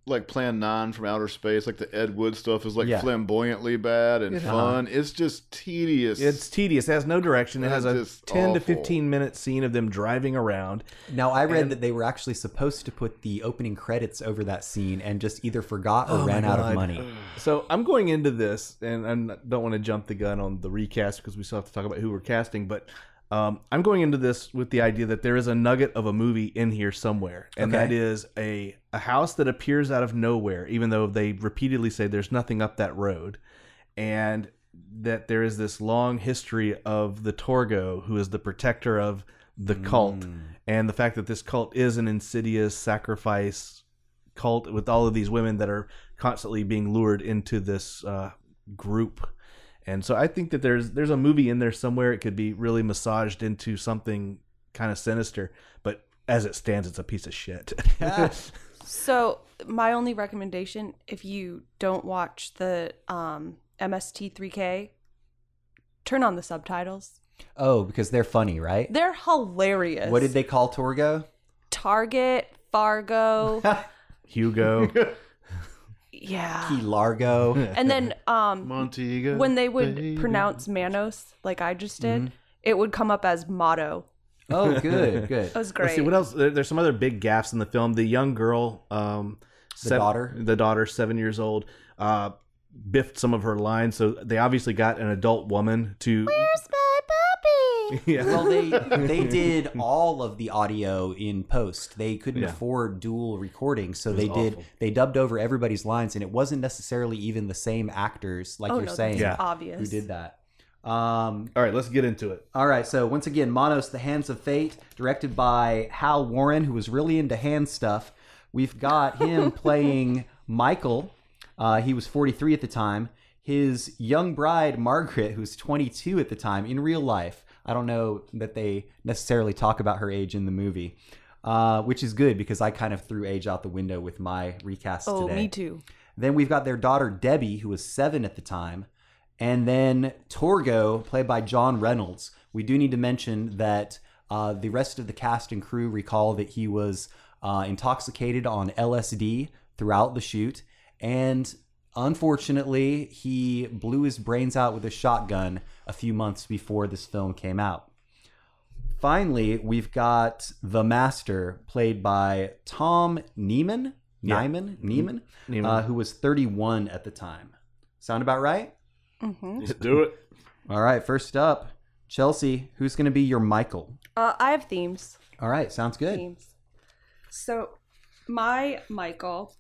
[SPEAKER 3] like Plan Nine from Outer Space. Like the Ed Wood stuff is like
[SPEAKER 2] Yeah.
[SPEAKER 3] flamboyantly bad and
[SPEAKER 1] It-
[SPEAKER 3] fun. It's just tedious.
[SPEAKER 1] It's tedious. It has no direction. It has a
[SPEAKER 3] It's just
[SPEAKER 1] 10 to 15 minute scene of them driving around.
[SPEAKER 2] Now, I read
[SPEAKER 1] And-
[SPEAKER 2] that they were actually supposed to put the opening credits over that scene and just either forgot or
[SPEAKER 1] Oh
[SPEAKER 2] ran out of money.
[SPEAKER 1] So I'm going into this, and I don't want to jump the gun on the recast because we still have to talk about who we're casting. But um, I'm going into this with the idea that there is a nugget of a movie in here somewhere, and
[SPEAKER 2] Okay.
[SPEAKER 1] that is a a house that appears out of nowhere, even though they repeatedly say there's nothing up that road, and that there is this long history of the Torgo, who is the protector of the cult,
[SPEAKER 2] Mm.
[SPEAKER 1] and the fact that this cult is an insidious sacrifice cult with all of these women that are constantly being lured into this uh, group. And so I think that there's there's a movie in there somewhere. It could be really massaged into something kind of sinister, but as it stands, it's a piece of shit.
[SPEAKER 4] so my only recommendation, if you don't watch the um, MST3K, turn on the subtitles.
[SPEAKER 2] Oh, because they're funny, right?
[SPEAKER 4] They're hilarious.
[SPEAKER 2] What did they call Torgo?
[SPEAKER 4] Target, Fargo,
[SPEAKER 1] Hugo.
[SPEAKER 4] yeah.
[SPEAKER 2] Key Largo.
[SPEAKER 4] And then um,
[SPEAKER 3] Montego.
[SPEAKER 4] when they would
[SPEAKER 3] baby.
[SPEAKER 4] pronounce Manos, like I just did, it would come up as motto.
[SPEAKER 2] oh, good, good.
[SPEAKER 4] It was
[SPEAKER 1] Let's
[SPEAKER 4] great.
[SPEAKER 1] see what else. There, there's some other big gaffes in the film. The young girl, um,
[SPEAKER 2] The daughter?
[SPEAKER 1] the daughter, seven years old, uh, biffed some of her lines. So they obviously got an adult woman to.
[SPEAKER 4] Where's my puppy?
[SPEAKER 1] Yeah.
[SPEAKER 2] Well, they they did all of the audio in post. They couldn't
[SPEAKER 1] Yeah.
[SPEAKER 2] afford dual recording, so they
[SPEAKER 1] was
[SPEAKER 2] did they dubbed over everybody's lines, and it wasn't necessarily even the same actors, like
[SPEAKER 4] oh
[SPEAKER 2] you're
[SPEAKER 4] no,
[SPEAKER 2] saying,
[SPEAKER 1] Yeah.
[SPEAKER 4] obvious.
[SPEAKER 2] who did that. Um,
[SPEAKER 1] All right, let's get into it.
[SPEAKER 2] All right, so once again, Manos, The Hands of Fate, directed by Hal Warren, who was really into hand stuff. We've got him playing Michael. Uh, he was 43 at the time. His young bride, Margaret, who's 22 at the time in real life. I don't know that they necessarily talk about her age in the movie, uh, which is good because I kind of threw age out the window with my recast
[SPEAKER 4] Oh,
[SPEAKER 2] today.
[SPEAKER 4] me too.
[SPEAKER 2] Then we've got their daughter Debbie, who was seven at the time. And then Torgo, played by John Reynolds. We do need to mention that uh, the rest of the cast and crew recall that he was uh, intoxicated on LSD throughout the shoot. And unfortunately, he blew his brains out with a shotgun a few months before this film came out. Finally, we've got the Master, played by Tom Neiman.
[SPEAKER 1] Yeah.
[SPEAKER 2] Nyman, Neiman,
[SPEAKER 1] Neiman.
[SPEAKER 2] Uh, who was 31 at the time. Sound about right?
[SPEAKER 4] Mm-hmm.
[SPEAKER 3] Let's do it.
[SPEAKER 2] All right, first up, Chelsea. Who's going to be your Michael?
[SPEAKER 4] Uh, I have themes.
[SPEAKER 2] All right, sounds good.
[SPEAKER 4] Themes. So, my Michael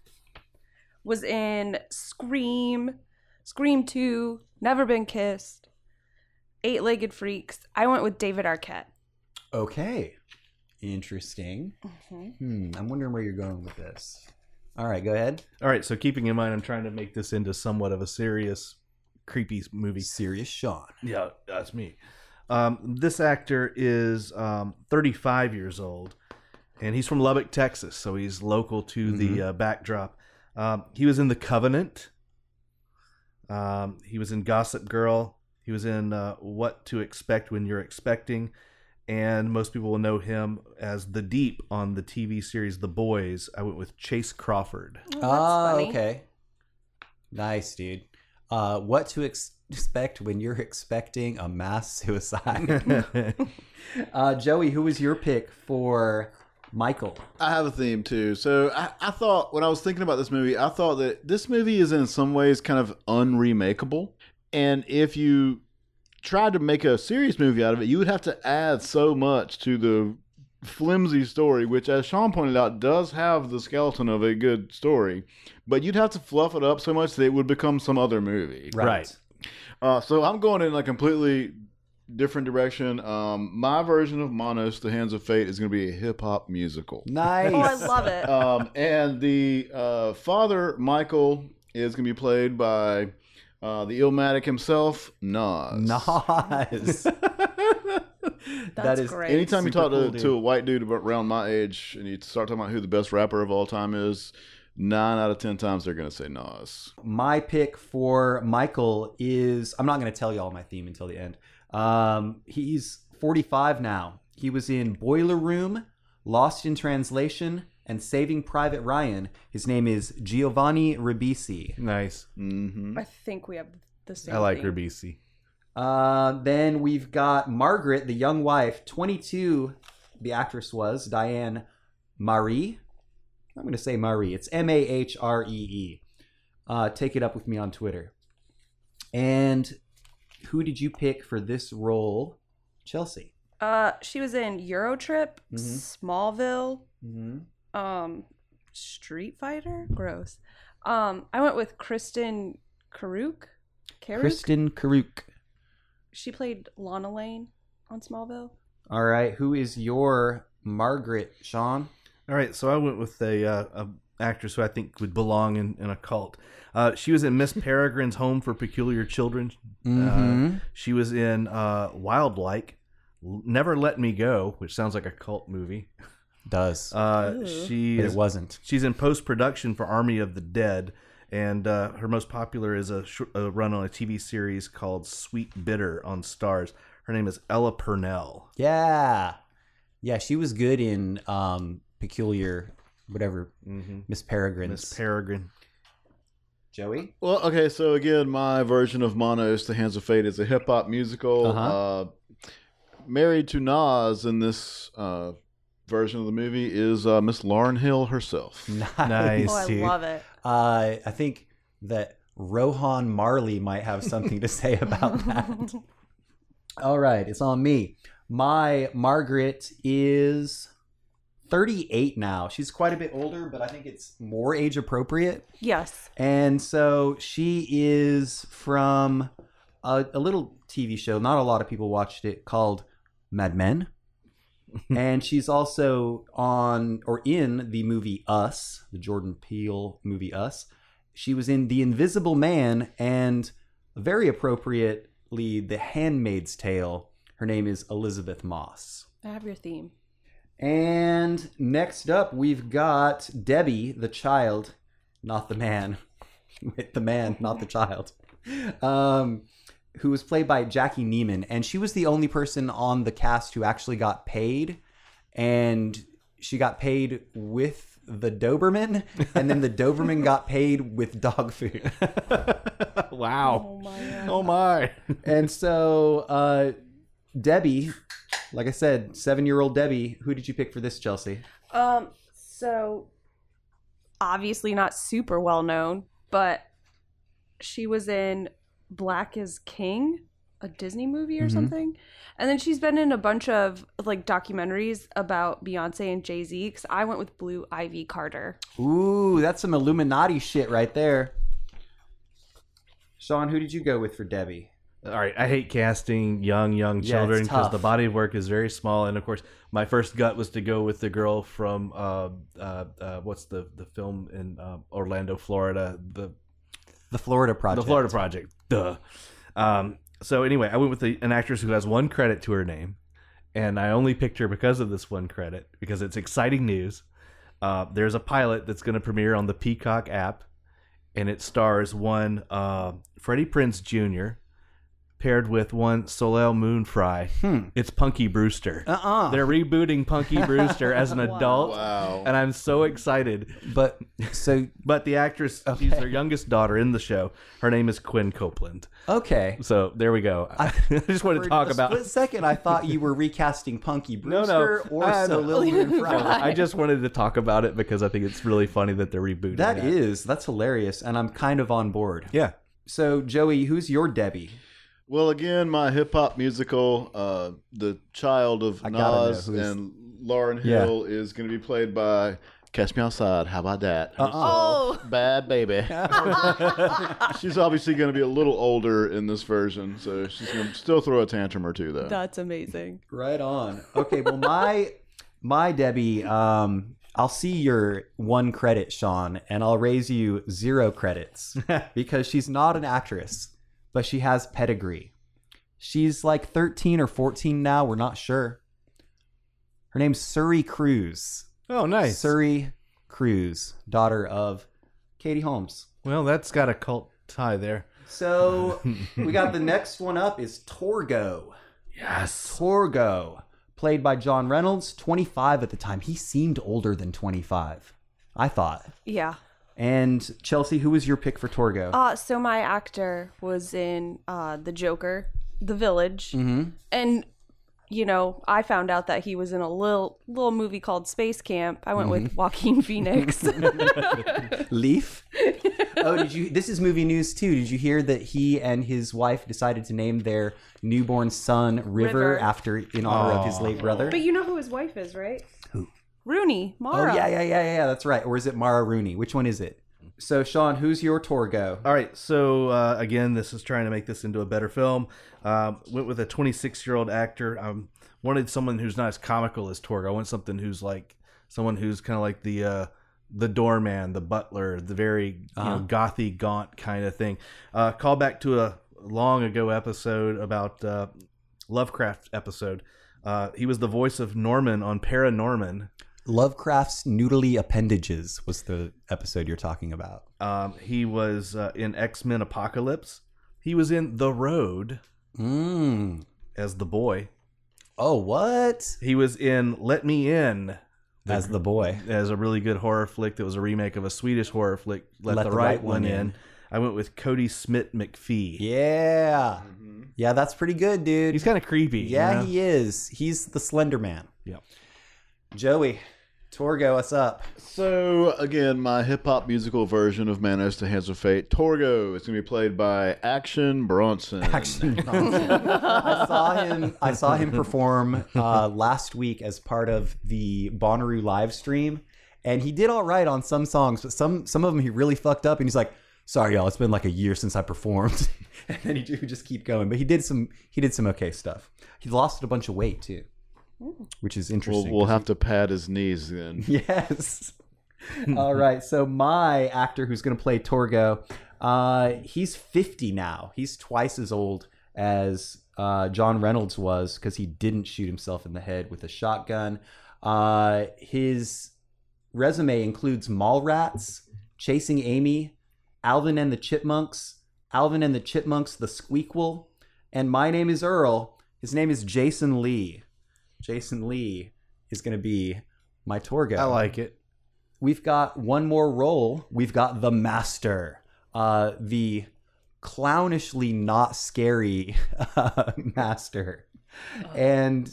[SPEAKER 4] was in Scream, Scream 2, Never Been Kissed, Eight Legged Freaks. I went with David Arquette.
[SPEAKER 2] Okay, interesting.
[SPEAKER 4] Mhm.
[SPEAKER 2] Hmm, I'm wondering where you're going with this. All right, go ahead.
[SPEAKER 1] All right, so keeping in mind, I'm trying to make this into somewhat of a serious, creepy movie.
[SPEAKER 2] Serious Sean.
[SPEAKER 1] Yeah, that's me. Um, this actor is um, 35 years old, and he's from Lubbock, Texas, so he's local to the uh, backdrop. Um, he was in The Covenant. Um, he was in Gossip Girl. He was in uh, What to Expect When You're Expecting. And most people will know him as the Deep on the TV series The Boys. I went with Chace Crawford.
[SPEAKER 4] Oh, that's
[SPEAKER 2] Ah,
[SPEAKER 4] funny.
[SPEAKER 2] okay. Nice, dude. Uh, what to ex- expect when you're expecting a mass suicide? uh, Joey, who was your pick for Michael?
[SPEAKER 3] I have a theme too. So I, I thought when I was thinking about this movie, I thought that this movie is in some ways kind of unremakeable. And if you tried to make a serious movie out of it, you would have to add so much to the flimsy story, which, as Sean pointed out, does have the skeleton of a good story. But you'd have to fluff it up so much that it would become some other movie.
[SPEAKER 1] Right.
[SPEAKER 3] Uh, so I'm going in a completely different direction. Um, my version of Manos, The Hands of Fate, is going to be a hip hop musical.
[SPEAKER 2] Nice.
[SPEAKER 4] Oh, I love it.
[SPEAKER 3] Um, and the uh, father, Michael, is going to be played by uh, the Illmatic himself, Nas.
[SPEAKER 2] Nice.
[SPEAKER 4] That's
[SPEAKER 2] is
[SPEAKER 4] great.
[SPEAKER 3] Anytime you talk
[SPEAKER 2] cool,
[SPEAKER 3] to, to a white dude around my age and you start talking about who the best rapper of all time is, nine out of ten times they're going to say Nas.
[SPEAKER 2] My pick for Michael is I'm not going to tell you all my theme until the end. Um, he's 45 now. He was in Boiler Room, Lost in Translation, and Saving Private Ryan. His name is Giovanni Ribisi.
[SPEAKER 1] nice.
[SPEAKER 3] hmm
[SPEAKER 4] I think we have the same.
[SPEAKER 1] I like
[SPEAKER 4] theme.
[SPEAKER 1] Ribisi.
[SPEAKER 2] Uh, then we've got Margaret, the young wife, 22. The actress was Diane Marie. I'm going to say Marie. It's M A H R E E. Uh, take it up with me on Twitter. And who did you pick for this role, Chelsea?
[SPEAKER 4] Uh, she was in Eurotrip,
[SPEAKER 2] Mhm.
[SPEAKER 4] Smallville,
[SPEAKER 2] Mm-hmm.
[SPEAKER 4] um, Street Fighter. Gross. Um, I went with Kristen Karuk. Karuk.
[SPEAKER 2] Kristen Karuk.
[SPEAKER 4] She played Lana Lane on Smallville.
[SPEAKER 2] All right. Who is your Margaret, Sean?
[SPEAKER 1] All right, so I went with a, uh, a actress who I think would belong in, in a cult. Uh, she was in Miss Peregrine's Home for Peculiar Children.
[SPEAKER 2] Mm-hmm.
[SPEAKER 1] Uh, she was in uh, Wildlike, Never Let Me Go, which sounds like a cult movie.
[SPEAKER 2] Does.
[SPEAKER 1] Uh, she
[SPEAKER 2] but
[SPEAKER 1] is
[SPEAKER 2] it wasn't.
[SPEAKER 1] She's in post production for Army of the Dead, and uh, her most popular is a, sh- a run on a TV series called Sweet Bitter on Starz. Her name is Ella Purnell.
[SPEAKER 2] Yeah. Yeah, she was good in um, Peculiar, whatever,
[SPEAKER 1] Mm-hmm.
[SPEAKER 2] Miss Peregrine's.
[SPEAKER 1] Miss Peregrine.
[SPEAKER 2] Joey?
[SPEAKER 3] Well, okay, so again, my version of Manos, The Hands of Fate, is a hip hop musical.
[SPEAKER 2] Uh-huh.
[SPEAKER 3] Uh, married to Nas in this uh, version of the movie is uh, Miss Lauryn Hill herself.
[SPEAKER 1] Nice.
[SPEAKER 4] Oh, I
[SPEAKER 1] dude.
[SPEAKER 4] love it.
[SPEAKER 2] Uh, I think that Rohan Marley might have something to say about that. All right, it's on me. My Margaret is 38 now. She's quite a bit older, but I think it's more age appropriate.
[SPEAKER 4] Yes.
[SPEAKER 2] And so she is from a, a little TV show. Not a lot of people watched it called Mad Men. and she's also on or in the movie Us, the Jordan Peele movie Us. She was in The Invisible Man and very appropriately The Handmaid's Tale. Her name is Elisabeth Moss.
[SPEAKER 4] I have your theme.
[SPEAKER 2] And next up, we've got Debbie, the child, not the man, the man, not the child, um, who was played by Jackie Neiman, and she was the only person on the cast who actually got paid, and she got paid with the Doberman, and then the Doberman got paid with dog food.
[SPEAKER 1] wow.
[SPEAKER 4] Oh my.
[SPEAKER 1] Oh my.
[SPEAKER 2] and so, uh, Debbie, like I said, seven-year-old Debbie, who did you pick for this, Chelsea?
[SPEAKER 4] Um, so obviously not super well known, but she was in Black is King a Disney movie or something. And then she's been in a bunch of like documentaries about Beyonce and Jay Z. Because I went with Blue Ivy Carter.
[SPEAKER 2] Ooh, that's some Illuminati shit right there. Sean, who did you go with for Debbie?
[SPEAKER 1] All right, I hate casting young, young children because
[SPEAKER 2] tough.
[SPEAKER 1] the body of work is very small, and of course, my first gut was to go with the girl from uh, uh, uh, what's the the film in uh, Orlando, Florida, the
[SPEAKER 2] The Florida Project.
[SPEAKER 1] the Florida Project. Duh. Um, so anyway, I went with the, an actress who has one credit to her name, and I only picked her because of this one credit because it's exciting news. Uh, there's a pilot that's going to premiere on the Peacock app, and it stars one uh, Freddie Prinze Jr. paired with one Soleil Moon Frye.
[SPEAKER 2] Hmm.
[SPEAKER 1] It's Punky Brewster.
[SPEAKER 2] Uh-uh.
[SPEAKER 1] They're rebooting Punky Brewster as an adult,
[SPEAKER 3] Wow.
[SPEAKER 1] and I'm so excited.
[SPEAKER 2] But so
[SPEAKER 1] But the actress, she's their youngest daughter in the show. Her name is Quinn Copeland.
[SPEAKER 2] okay.
[SPEAKER 1] So there we go. I, just wanted to talk
[SPEAKER 2] a
[SPEAKER 1] about.
[SPEAKER 2] split second, I thought you were recasting Punky
[SPEAKER 1] No, no.
[SPEAKER 2] Brewster or
[SPEAKER 1] Uh.
[SPEAKER 2] Soleil Moon Frye.
[SPEAKER 1] I just wanted to talk about it because I think it's really funny that they're rebooting.
[SPEAKER 2] That is, that's hilarious, and I'm kind of on board.
[SPEAKER 1] yeah.
[SPEAKER 2] So, Joey, who's your Debbie?
[SPEAKER 3] Well, again, my hip hop musical, uh, the child of
[SPEAKER 2] I gotta know
[SPEAKER 3] Nas
[SPEAKER 2] who's-
[SPEAKER 3] and Lauryn
[SPEAKER 2] Yeah.
[SPEAKER 3] Hill, is going to be played by Catch Me Outside. How about that?
[SPEAKER 2] Uh-uh.
[SPEAKER 4] Oh,
[SPEAKER 3] Bad baby. she's obviously going to be a little older in this version, so she's going to still throw a tantrum or two, though.
[SPEAKER 4] that's amazing.
[SPEAKER 2] Right on. Okay, well, my my Debbie, um, I'll see your one credit, Sean, and I'll raise you zero credits because she's not an actress, but she has pedigree. She's like 13 or 14 now. We're not sure. Her name's Suri Cruise.
[SPEAKER 1] Oh, nice.
[SPEAKER 2] Suri Cruise, daughter of Katie Holmes.
[SPEAKER 1] Well, that's got a cult tie there.
[SPEAKER 2] So we got the next one up is Torgo.
[SPEAKER 1] Yes.
[SPEAKER 2] Torgo, played by John Reynolds, 25 at the time. He seemed older than 25, I thought.
[SPEAKER 4] Yeah.
[SPEAKER 2] And Chelsea, who was your pick for Torgo?
[SPEAKER 4] Uh, so my actor was in uh, The Joker, The Village,
[SPEAKER 2] Mhm.
[SPEAKER 4] and you know I found out that he was in a little little movie called Space Camp. I went with Joaquin Phoenix.
[SPEAKER 2] Leaf. oh, did you? This is movie news too. Did you hear that he and his wife decided to name their newborn son River,
[SPEAKER 4] River.
[SPEAKER 2] after in honor of his late brother?
[SPEAKER 4] but you know who his wife is, right? Who? Rooney Mara.
[SPEAKER 2] Oh yeah, yeah, yeah, yeah. That's right. Or is it Mara Rooney? Which one is it? So Sean, who's your Torgo?
[SPEAKER 1] All right. So uh, again, this is trying to make this into a better film. Um, went with a 26 year old actor. Um, wanted someone who's not as comical as Torg. I want something who's like someone who's kind of like the uh, the doorman, the butler, the very
[SPEAKER 2] Uh-huh.
[SPEAKER 1] know gothy gaunt kind of thing. Uh, call back to a long ago episode about uh, Lovecraft episode. Uh, he was the voice of Norman on Paranorman.
[SPEAKER 2] Lovecraft's noodly appendages was the episode you're talking about.
[SPEAKER 1] Um, he was uh, in X Men Apocalypse. He was in The Road
[SPEAKER 2] Mm.
[SPEAKER 1] as the boy.
[SPEAKER 2] Oh, what?
[SPEAKER 1] He was in Let Me In
[SPEAKER 2] As the boy.
[SPEAKER 1] as a really good horror flick that was a remake of a Swedish horror flick, Let, the, Right, One in. I went with Kodi Smit-McPhee.
[SPEAKER 2] Yeah. Yeah, that's pretty good, dude.
[SPEAKER 1] He's kind of creepy.
[SPEAKER 2] yeah,
[SPEAKER 1] you know?
[SPEAKER 2] he is. He's the Slender Man.
[SPEAKER 1] Yep.
[SPEAKER 2] Joey, Torgo, what's up?
[SPEAKER 3] So again, my hip hop musical version of Manos to Hands of Fate, Torgo, is going to be played by Action Bronson.
[SPEAKER 2] Action Bronson. I saw him. I saw him perform uh, last week as part of the Bonnaroo live stream, and he did all right on some songs, but some some of them he really fucked up, and he's like, "Sorry, y'all, it's been like a year since I performed," and then he would just keep going. But he did some he did some okay stuff. He lost a bunch of weight too, which is
[SPEAKER 3] We'll,
[SPEAKER 2] interesting.
[SPEAKER 3] we'll have to pad his knees then.
[SPEAKER 2] Yes. All right. So my actor who's going to play Torgo, uh, he's 50 now. He's twice as old as uh, John Reynolds was because he didn't shoot himself in the head with a shotgun. Uh, his resume includes Mallrats, Chasing Amy, Alvin and the Chipmunks, Alvin and the Chipmunks, The Squeakquel, and My Name is Earl. His name is Jason Lee. Jason Lee is going to be my tour guide.
[SPEAKER 1] I like it.
[SPEAKER 2] We've got one more role. We've got the Master, uh, the clownishly not scary uh, Master, and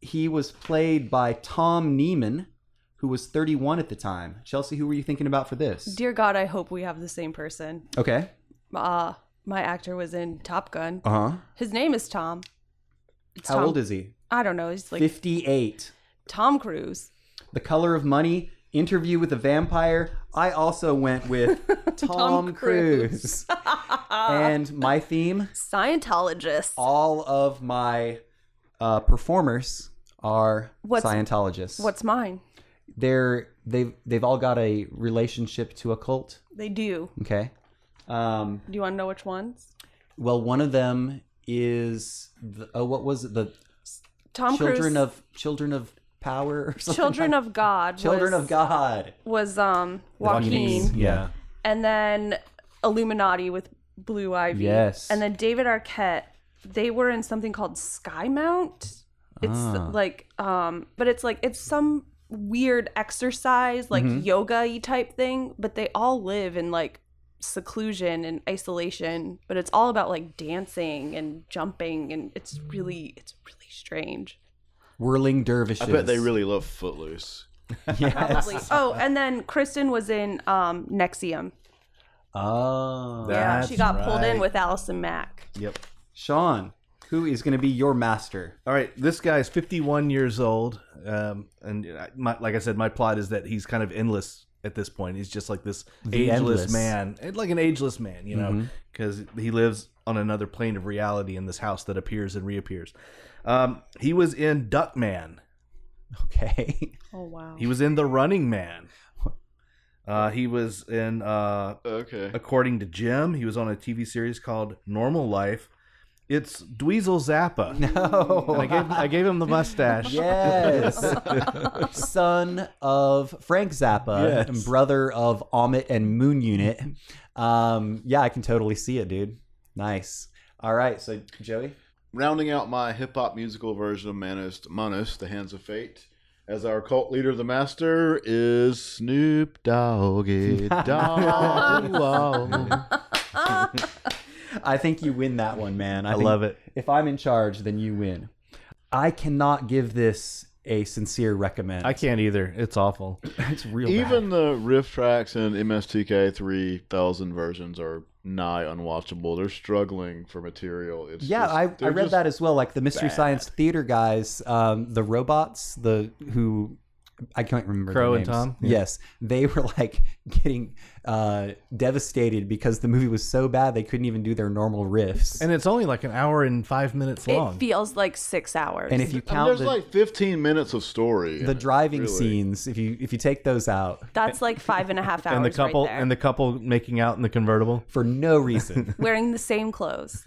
[SPEAKER 2] he was played by Tom Neyman, who was 31 at the time. Chelsea, who were you thinking about for this?
[SPEAKER 4] Dear God, I hope we have the same person.
[SPEAKER 2] Okay.
[SPEAKER 4] Uh, my actor was in Top Gun.
[SPEAKER 2] Uh huh.
[SPEAKER 4] His name is Tom. It's
[SPEAKER 2] How
[SPEAKER 4] Tom-
[SPEAKER 2] old is he?
[SPEAKER 4] I don't know. He's like
[SPEAKER 2] 58.
[SPEAKER 4] Tom Cruise.
[SPEAKER 2] The Color of Money, Interview with a Vampire. I also went with Tom, Cruise. and my theme,
[SPEAKER 4] Scientologist.
[SPEAKER 2] all of my uh, performers are
[SPEAKER 4] What's-
[SPEAKER 2] Scientologists.
[SPEAKER 4] What's mine?
[SPEAKER 2] They're they've they've all got a relationship to a cult.
[SPEAKER 4] They do.
[SPEAKER 2] Okay. Um,
[SPEAKER 4] Do you want to know which ones?
[SPEAKER 2] well, one of them is the, oh, what was it? The
[SPEAKER 4] Tom
[SPEAKER 2] children
[SPEAKER 4] Cruise.
[SPEAKER 2] of children of power or something.
[SPEAKER 4] Children
[SPEAKER 2] like-
[SPEAKER 4] of God.
[SPEAKER 2] children
[SPEAKER 4] was,
[SPEAKER 2] of God.
[SPEAKER 4] was um Joaquin,
[SPEAKER 2] Yeah.
[SPEAKER 4] and then Illuminati with Blue Ivy.
[SPEAKER 2] Yes.
[SPEAKER 4] And then David Arquette. They were in something called Sky Mount. It's
[SPEAKER 2] Ah.
[SPEAKER 4] like um, but it's like it's some weird exercise like
[SPEAKER 2] Mm-hmm.
[SPEAKER 4] yoga-y type thing, but they all live in like seclusion and isolation. But it's all about like dancing and jumping, and it's really it's really strange.
[SPEAKER 2] Whirling dervishes.
[SPEAKER 3] I bet they really love Footloose.
[SPEAKER 4] Probably. oh, and then Kristen was in um NXIVM.
[SPEAKER 2] Oh.
[SPEAKER 4] Yeah, she got pulled in with Allison Mack.
[SPEAKER 1] Yep.
[SPEAKER 2] Sean, who is going to be your master?
[SPEAKER 1] All right, this guy is 51 years old, um, and my, like I said, my plot is that he's kind of endless at this point. He's just like this
[SPEAKER 2] The
[SPEAKER 1] ageless
[SPEAKER 2] endless.
[SPEAKER 1] man, like an ageless man, you know, because he lives on another plane of reality in this house that appears and reappears. Um, he was in Duckman.
[SPEAKER 2] Okay.
[SPEAKER 4] Oh wow.
[SPEAKER 1] He was in The Running Man. Uh, he was in, uh,
[SPEAKER 3] Okay.
[SPEAKER 1] according to Jim, he was on a TV series called Normal Life. It's Dweezil Zappa.
[SPEAKER 2] No.
[SPEAKER 1] I gave I gave him the mustache.
[SPEAKER 2] Yes. Son of Frank Zappa
[SPEAKER 1] Yes.
[SPEAKER 2] and brother of Ahmet and Moon Unit. Um, yeah, I can totally see it, dude. Nice. All right, so Joey.
[SPEAKER 3] Rounding out my hip hop musical version of Manos, Manos, The Hands of Fate, as our cult leader, the master, is Snoop Doggy Dogg.
[SPEAKER 2] I think you win that one, man. I,
[SPEAKER 1] I love it.
[SPEAKER 2] If I'm in charge, then you win. I cannot give this a sincere recommend.
[SPEAKER 1] I can't either. It's awful.
[SPEAKER 2] It's real bad.
[SPEAKER 3] Even the RiffTrax and MSTK 3000 versions are nigh unwatchable. They're struggling for material. It's
[SPEAKER 2] Yeah,
[SPEAKER 3] just-
[SPEAKER 2] I, I read that as well. Like the Mystery
[SPEAKER 3] bad.
[SPEAKER 2] Science Theater guys, um, the robots, the who I can't remember.
[SPEAKER 1] Crow
[SPEAKER 2] their
[SPEAKER 1] and
[SPEAKER 2] names.
[SPEAKER 1] Tom? Yeah.
[SPEAKER 2] Yes, they were like getting uh, devastated because the movie was so bad they couldn't even do their normal riffs.
[SPEAKER 1] And it's only like an hour and five minutes long.
[SPEAKER 4] It feels like six hours.
[SPEAKER 2] And if you
[SPEAKER 3] I mean,
[SPEAKER 2] count
[SPEAKER 3] there's
[SPEAKER 2] the,
[SPEAKER 3] like 15 minutes of story.
[SPEAKER 2] the driving
[SPEAKER 3] really.
[SPEAKER 2] scenes, if you if you take those out
[SPEAKER 4] that's like five and a half hours.
[SPEAKER 1] and the couple
[SPEAKER 4] right there.
[SPEAKER 1] and the couple making out in the convertible.
[SPEAKER 2] for no reason,
[SPEAKER 4] wearing the same clothes.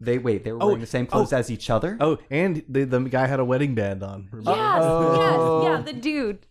[SPEAKER 2] they wait. They were wearing the same clothes
[SPEAKER 1] oh.
[SPEAKER 2] as each other.
[SPEAKER 1] Oh, and the, the guy had a wedding band on.
[SPEAKER 4] Yes,
[SPEAKER 2] Oh.
[SPEAKER 4] yes, yeah, the dude.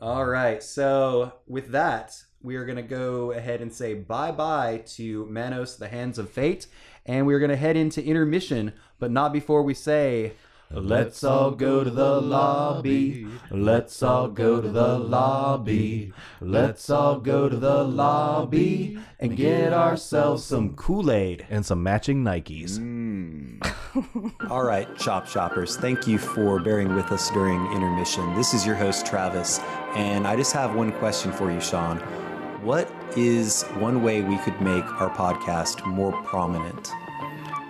[SPEAKER 2] All right. So with that, we are going to go ahead and say bye bye to Manos, the Hands of Fate, and we're going to head into intermission, but not before we say. Let's all go to the lobby. Let's all go to the lobby. Let's all go to the lobby and get ourselves some Kool Aid.
[SPEAKER 1] And some matching Nikes. Mm.
[SPEAKER 2] All right, Chop Shoppers, thank you for bearing with us during intermission. This is your host, Travis, and I just have one question for you, Sean. What is one way we could make our podcast more prominent?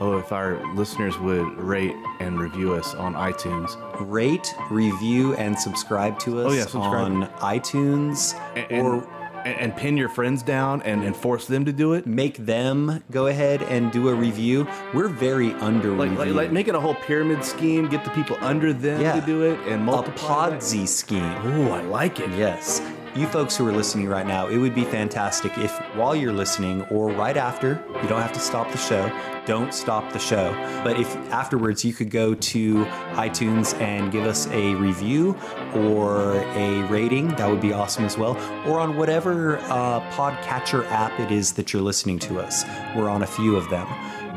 [SPEAKER 1] Oh, if our listeners would rate and review us on iTunes.
[SPEAKER 2] Rate, review, and subscribe to us
[SPEAKER 1] Oh, yeah, subscribe.
[SPEAKER 2] on iTunes
[SPEAKER 1] And,
[SPEAKER 2] or
[SPEAKER 1] and, pin your friends down and, and force them to do it.
[SPEAKER 2] make them go ahead and do a review. We're very under
[SPEAKER 1] Like, like, like make it a whole pyramid scheme, get the people under them
[SPEAKER 2] Yeah.
[SPEAKER 1] to do it, and
[SPEAKER 2] a
[SPEAKER 1] multiply. that.
[SPEAKER 2] Podsy scheme.
[SPEAKER 1] Oh, I like it.
[SPEAKER 2] Yes. You folks who are listening right now, it would be fantastic if while you're listening or right after, you don't have to stop the show, don't stop the show. But if afterwards you could go to iTunes and give us a review or a rating, that would be awesome as well. Or on whatever uh, podcatcher app it is that you're listening to us. We're on a few of them.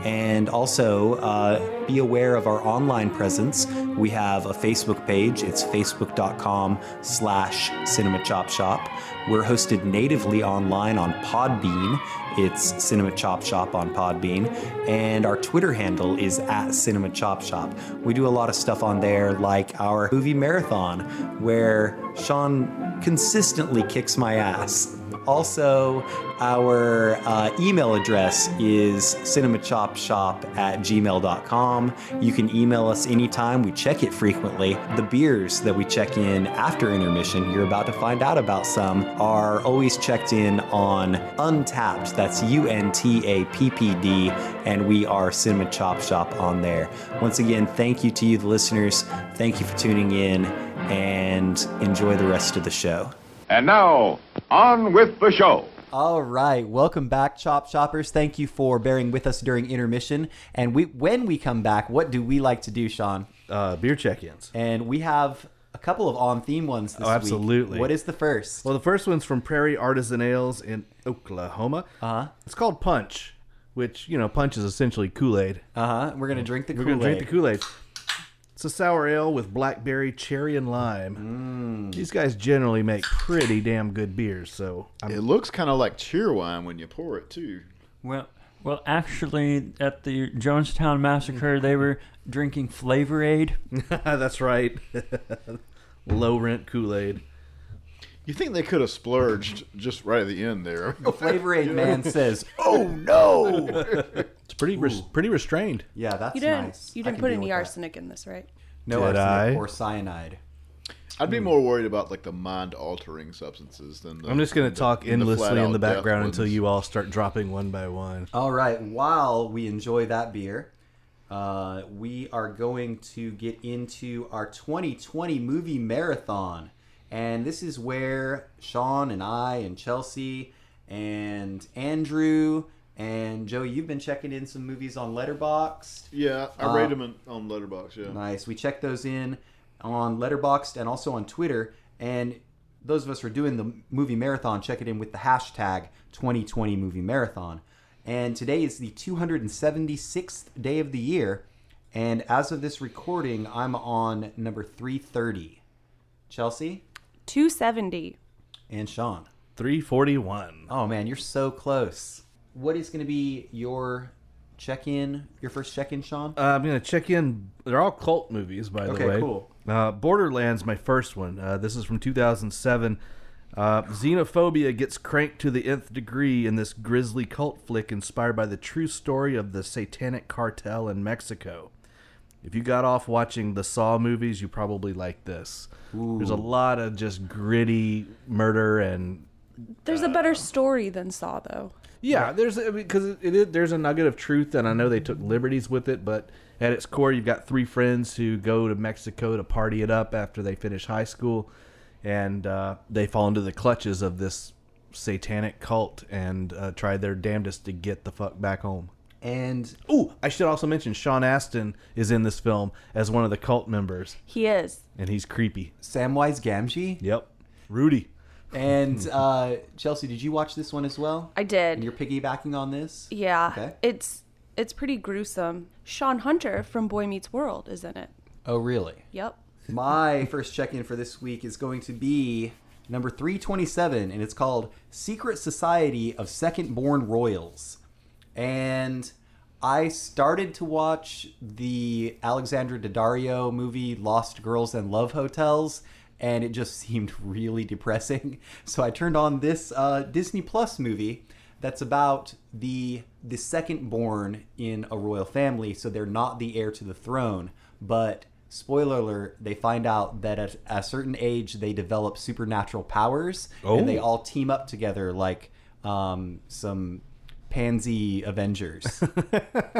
[SPEAKER 2] And also uh, be aware of our online presence. We have a Facebook page. It's facebook.com slash cinema chop shop. We're hosted natively online on Podbean. It's Cinema Chop Shop on Podbean. And our Twitter handle is at Cinema Chop Shop. We do a lot of stuff on there, like our movie marathon, where Sean consistently kicks my ass. Also, our uh, email address is cinemachopshop at gmail.com. You can email us anytime. We check it frequently. The beers that we check in after intermission, you're about to find out about some, are always checked in on Untappd. That's U N T A P P D. And we are Cinema Chop Shop on there. Once again, thank you to you, the listeners. Thank you for tuning in and enjoy the rest of the show.
[SPEAKER 5] And now, on with the show.
[SPEAKER 2] All right, welcome back, Chop Shoppers. Thank you for bearing with us during intermission. And we, when we come back, what do we like to do, Sean?
[SPEAKER 1] Uh, beer check-ins.
[SPEAKER 2] And we have a couple of on-theme ones this
[SPEAKER 1] Oh, absolutely.
[SPEAKER 2] week. What is the first?
[SPEAKER 1] Well, the first one's from Prairie Artisan Ales in Oklahoma.
[SPEAKER 2] Uh-huh.
[SPEAKER 1] It's called Punch, which you know, Punch is essentially Kool-Aid.
[SPEAKER 2] Uh huh. We're gonna drink the
[SPEAKER 1] We're gonna drink the Kool-Aid. It's a sour ale with blackberry, cherry, and lime.
[SPEAKER 2] Mm.
[SPEAKER 1] These guys generally make pretty damn good beers, so I'm
[SPEAKER 3] It looks kind of like Cheerwine when you pour it too.
[SPEAKER 6] Well, well, actually, at the Jonestown massacre, they were drinking Flavor Aid.
[SPEAKER 1] That's right. Low rent Kool Aid.
[SPEAKER 3] You think they could have splurged just right at the end there?
[SPEAKER 2] Flavor Aid man says, "Oh no!"
[SPEAKER 1] It's pretty res- pretty restrained.
[SPEAKER 2] yeah, that's
[SPEAKER 4] You didn't.
[SPEAKER 2] nice.
[SPEAKER 4] You
[SPEAKER 2] I
[SPEAKER 4] didn't
[SPEAKER 2] can
[SPEAKER 4] put
[SPEAKER 2] deal
[SPEAKER 4] any
[SPEAKER 2] with that.
[SPEAKER 4] arsenic in this, right?
[SPEAKER 2] No
[SPEAKER 1] Did
[SPEAKER 2] arsenic
[SPEAKER 1] I?
[SPEAKER 2] or cyanide.
[SPEAKER 3] I'd be more worried about like the mind-altering substances than. The,
[SPEAKER 1] I'm just gonna talk
[SPEAKER 3] the
[SPEAKER 1] endlessly in the background until you all start dropping one by one.
[SPEAKER 2] All right. While we enjoy that beer, uh, we are going to get into our 2020 movie marathon, and this is where Sean and I and Chelsea and Andrew and Joey, you've been checking in some movies on Letterboxd.
[SPEAKER 3] Yeah, I
[SPEAKER 2] Uh,
[SPEAKER 3] rate them in, on Letterboxd. Yeah.
[SPEAKER 2] Nice. We checked those in on Letterboxd and also on Twitter. And those of us who are doing the movie marathon, check it in with the hashtag 2020 Movie Marathon. And today is the 276th day of the year. And as of this recording, I'm on number 330. Chelsea
[SPEAKER 4] Two seventy.
[SPEAKER 2] and Sean.
[SPEAKER 1] 341.
[SPEAKER 2] Oh man, you're so close. What is going to be your check in, your first check in, Sean?
[SPEAKER 1] Uh, I'm gonna check in. They're all cult movies, by
[SPEAKER 2] Okay,
[SPEAKER 1] the way.
[SPEAKER 2] Okay, cool.
[SPEAKER 1] Uh, Borderlands, my first one. Uh, this is from 2007. Uh, xenophobia gets cranked to the nth degree in this grisly cult flick inspired by the true story of the satanic cartel in Mexico. If you got off watching the Saw movies, you probably like this. There's a lot of just gritty murder and
[SPEAKER 4] There's a better story than Saw, though.
[SPEAKER 1] Yeah, there's because it, it, is- there's a nugget of truth, and I know they took liberties with it, but at its core, you've got three friends who go to Mexico to party it up after they finish high school, and uh, they fall into the clutches of this satanic cult and uh, try their damnedest to get the fuck back home.
[SPEAKER 2] And
[SPEAKER 1] oh, I should also mention Sean Astin is in this film as one of the cult members,
[SPEAKER 4] He is.
[SPEAKER 1] and he's creepy.
[SPEAKER 2] Samwise Gamgee.
[SPEAKER 1] Yep, Rudy.
[SPEAKER 2] And uh, Chelsea, did you watch this one as well?
[SPEAKER 4] I did.
[SPEAKER 2] And you're piggybacking on this?
[SPEAKER 4] Yeah.
[SPEAKER 2] Okay.
[SPEAKER 4] It's it's pretty gruesome. Shawn Hunter from Boy Meets World is in it.
[SPEAKER 2] Oh, really?
[SPEAKER 4] Yep.
[SPEAKER 2] My first check in for this week is going to be number 327, and it's called Secret Society of Second Born Royals. And I started to watch the Alexandra Daddario movie Lost Girls and Love Hotels, and it just seemed really depressing. So I turned on this uh, Disney Plus movie that's about the the second born in a royal family, so they're not the heir to the throne, but spoiler alert, they find out that at a certain age they develop supernatural powers and they
[SPEAKER 1] Oh.
[SPEAKER 2] all team up together like um, some pansy Avengers.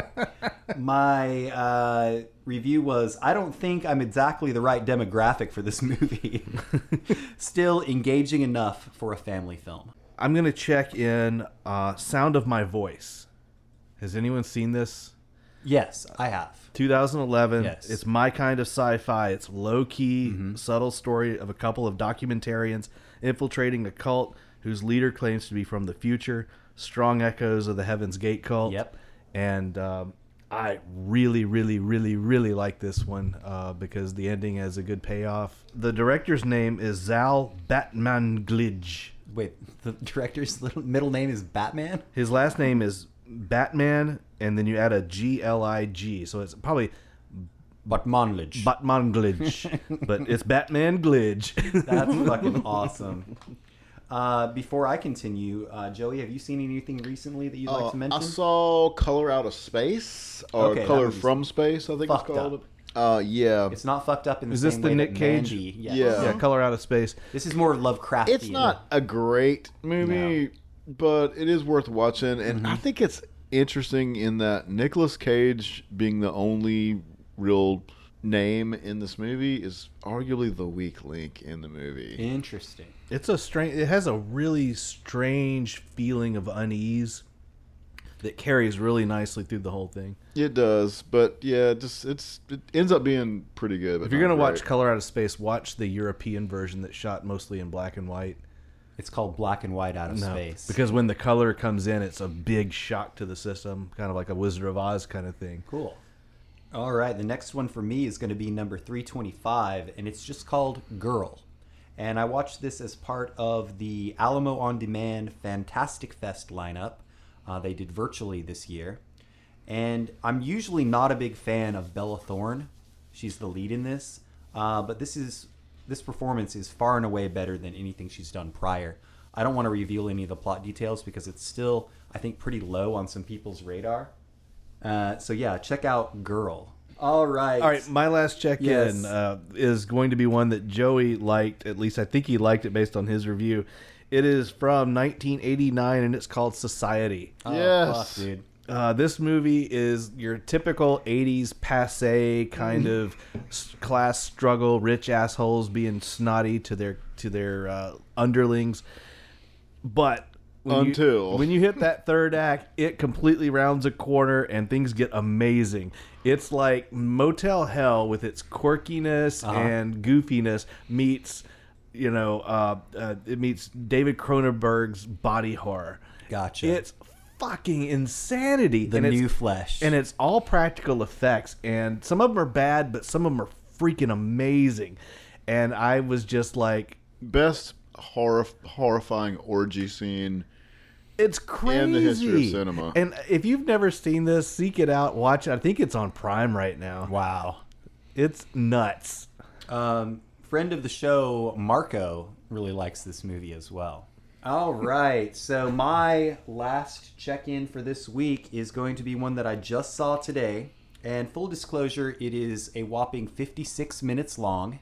[SPEAKER 2] My uh, review was I don't think I'm exactly the right demographic for this movie. Still engaging enough for a family film.
[SPEAKER 1] I'm gonna check in uh, Sound of My Voice. Has anyone seen this?
[SPEAKER 2] Yes, I have.
[SPEAKER 1] 2011.
[SPEAKER 2] Yes.
[SPEAKER 1] It's my kind of sci-fi. It's low key, subtle story of a couple of documentarians infiltrating a cult whose leader claims to be from the future. Strong echoes of the Heaven's Gate cult.
[SPEAKER 2] Yep.
[SPEAKER 1] And um, I really, really, really, really like this one uh, because the ending has a good payoff. The director's name is Zal Batman Batmanglij.
[SPEAKER 2] Wait, the director's little middle name is Batman?
[SPEAKER 1] His last name is Batman, and then you add a G L I G, so it's probably
[SPEAKER 2] Batmanlich.
[SPEAKER 1] Batman Glitch, but it's Batman Glitch.
[SPEAKER 2] That's fucking awesome. Uh, before I continue, uh, Joey, have you seen anything recently that you'd like
[SPEAKER 3] Uh,
[SPEAKER 2] to mention?
[SPEAKER 3] I saw Color Out of Space or
[SPEAKER 2] Okay,
[SPEAKER 3] Color
[SPEAKER 2] movie's
[SPEAKER 3] from Space. I think
[SPEAKER 2] fucked
[SPEAKER 3] it's called.
[SPEAKER 2] up.
[SPEAKER 3] Uh, yeah.
[SPEAKER 2] It's not fucked up in the
[SPEAKER 1] Is this the Nick Cage?
[SPEAKER 2] Yes.
[SPEAKER 3] Yeah.
[SPEAKER 1] Yeah, Color Out of Space.
[SPEAKER 2] This is more Lovecraft.
[SPEAKER 3] It's not a great movie, but it is worth watching, and
[SPEAKER 2] Mm-hmm.
[SPEAKER 3] I think it's interesting in that Nicolas Cage being the only real name in this movie is arguably the weak link in the movie.
[SPEAKER 2] interesting.
[SPEAKER 1] It's a strange. It has a really strange feeling of unease that carries really nicely through the whole thing.
[SPEAKER 3] It does, but yeah, just it's it ends up being pretty good.
[SPEAKER 1] If you're gonna watch
[SPEAKER 3] great.
[SPEAKER 1] Color Out of Space, watch the European version that's shot mostly in black and white.
[SPEAKER 2] It's called Black and White Out of
[SPEAKER 1] No,
[SPEAKER 2] Space.
[SPEAKER 1] because when the color comes in, it's a big shock to the system, kind of like a Wizard of Oz kind of thing.
[SPEAKER 2] Cool. All right, the next one for me is going to be number 325, and it's just called Girl. And I watched this as part of the Alamo On Demand Fantastic Fest lineup. Uh, they did virtually this year. And I'm usually not a big fan of Bella Thorne. She's the lead in this. Uh, but this is this performance is far and away better than anything she's done prior. I don't want to reveal any of the plot details because it's still, I think, pretty low on some people's radar. Uh, so yeah, check out Girl. All right.
[SPEAKER 1] All right, my last check in
[SPEAKER 2] Yes.
[SPEAKER 1] uh, is going to be one that Joey liked. At least I think he liked it based on his review. It is from 1989 and it's called Society.
[SPEAKER 2] Oh,
[SPEAKER 3] Yes.
[SPEAKER 2] fuck, dude.
[SPEAKER 1] Uh, this movie is your typical 80s passe kind of class struggle, rich assholes being snotty to their to their uh, underlings. But when
[SPEAKER 3] Until.
[SPEAKER 1] you, when you hit that third act, it completely rounds a corner and things get amazing. It's like Motel Hell with its quirkiness and goofiness meets, you know, uh, uh, it meets David Cronenberg's body horror.
[SPEAKER 2] Gotcha.
[SPEAKER 1] It's fucking insanity.
[SPEAKER 2] The
[SPEAKER 1] and
[SPEAKER 2] new flesh.
[SPEAKER 1] and it's all practical effects and some of them are bad but some of them are freaking amazing and i was just like
[SPEAKER 3] best horror horrifying orgy scene.
[SPEAKER 1] It's crazy
[SPEAKER 3] In the history of cinema.
[SPEAKER 1] and if you've never seen this seek it out watch it i think it's on prime right now
[SPEAKER 2] wow.
[SPEAKER 1] it's nuts
[SPEAKER 2] Um, friend of the show, Marco, really likes this movie as well. All right. So my last check-in for this week is going to be one that I just saw today. And full disclosure, it is a whopping 56 minutes long.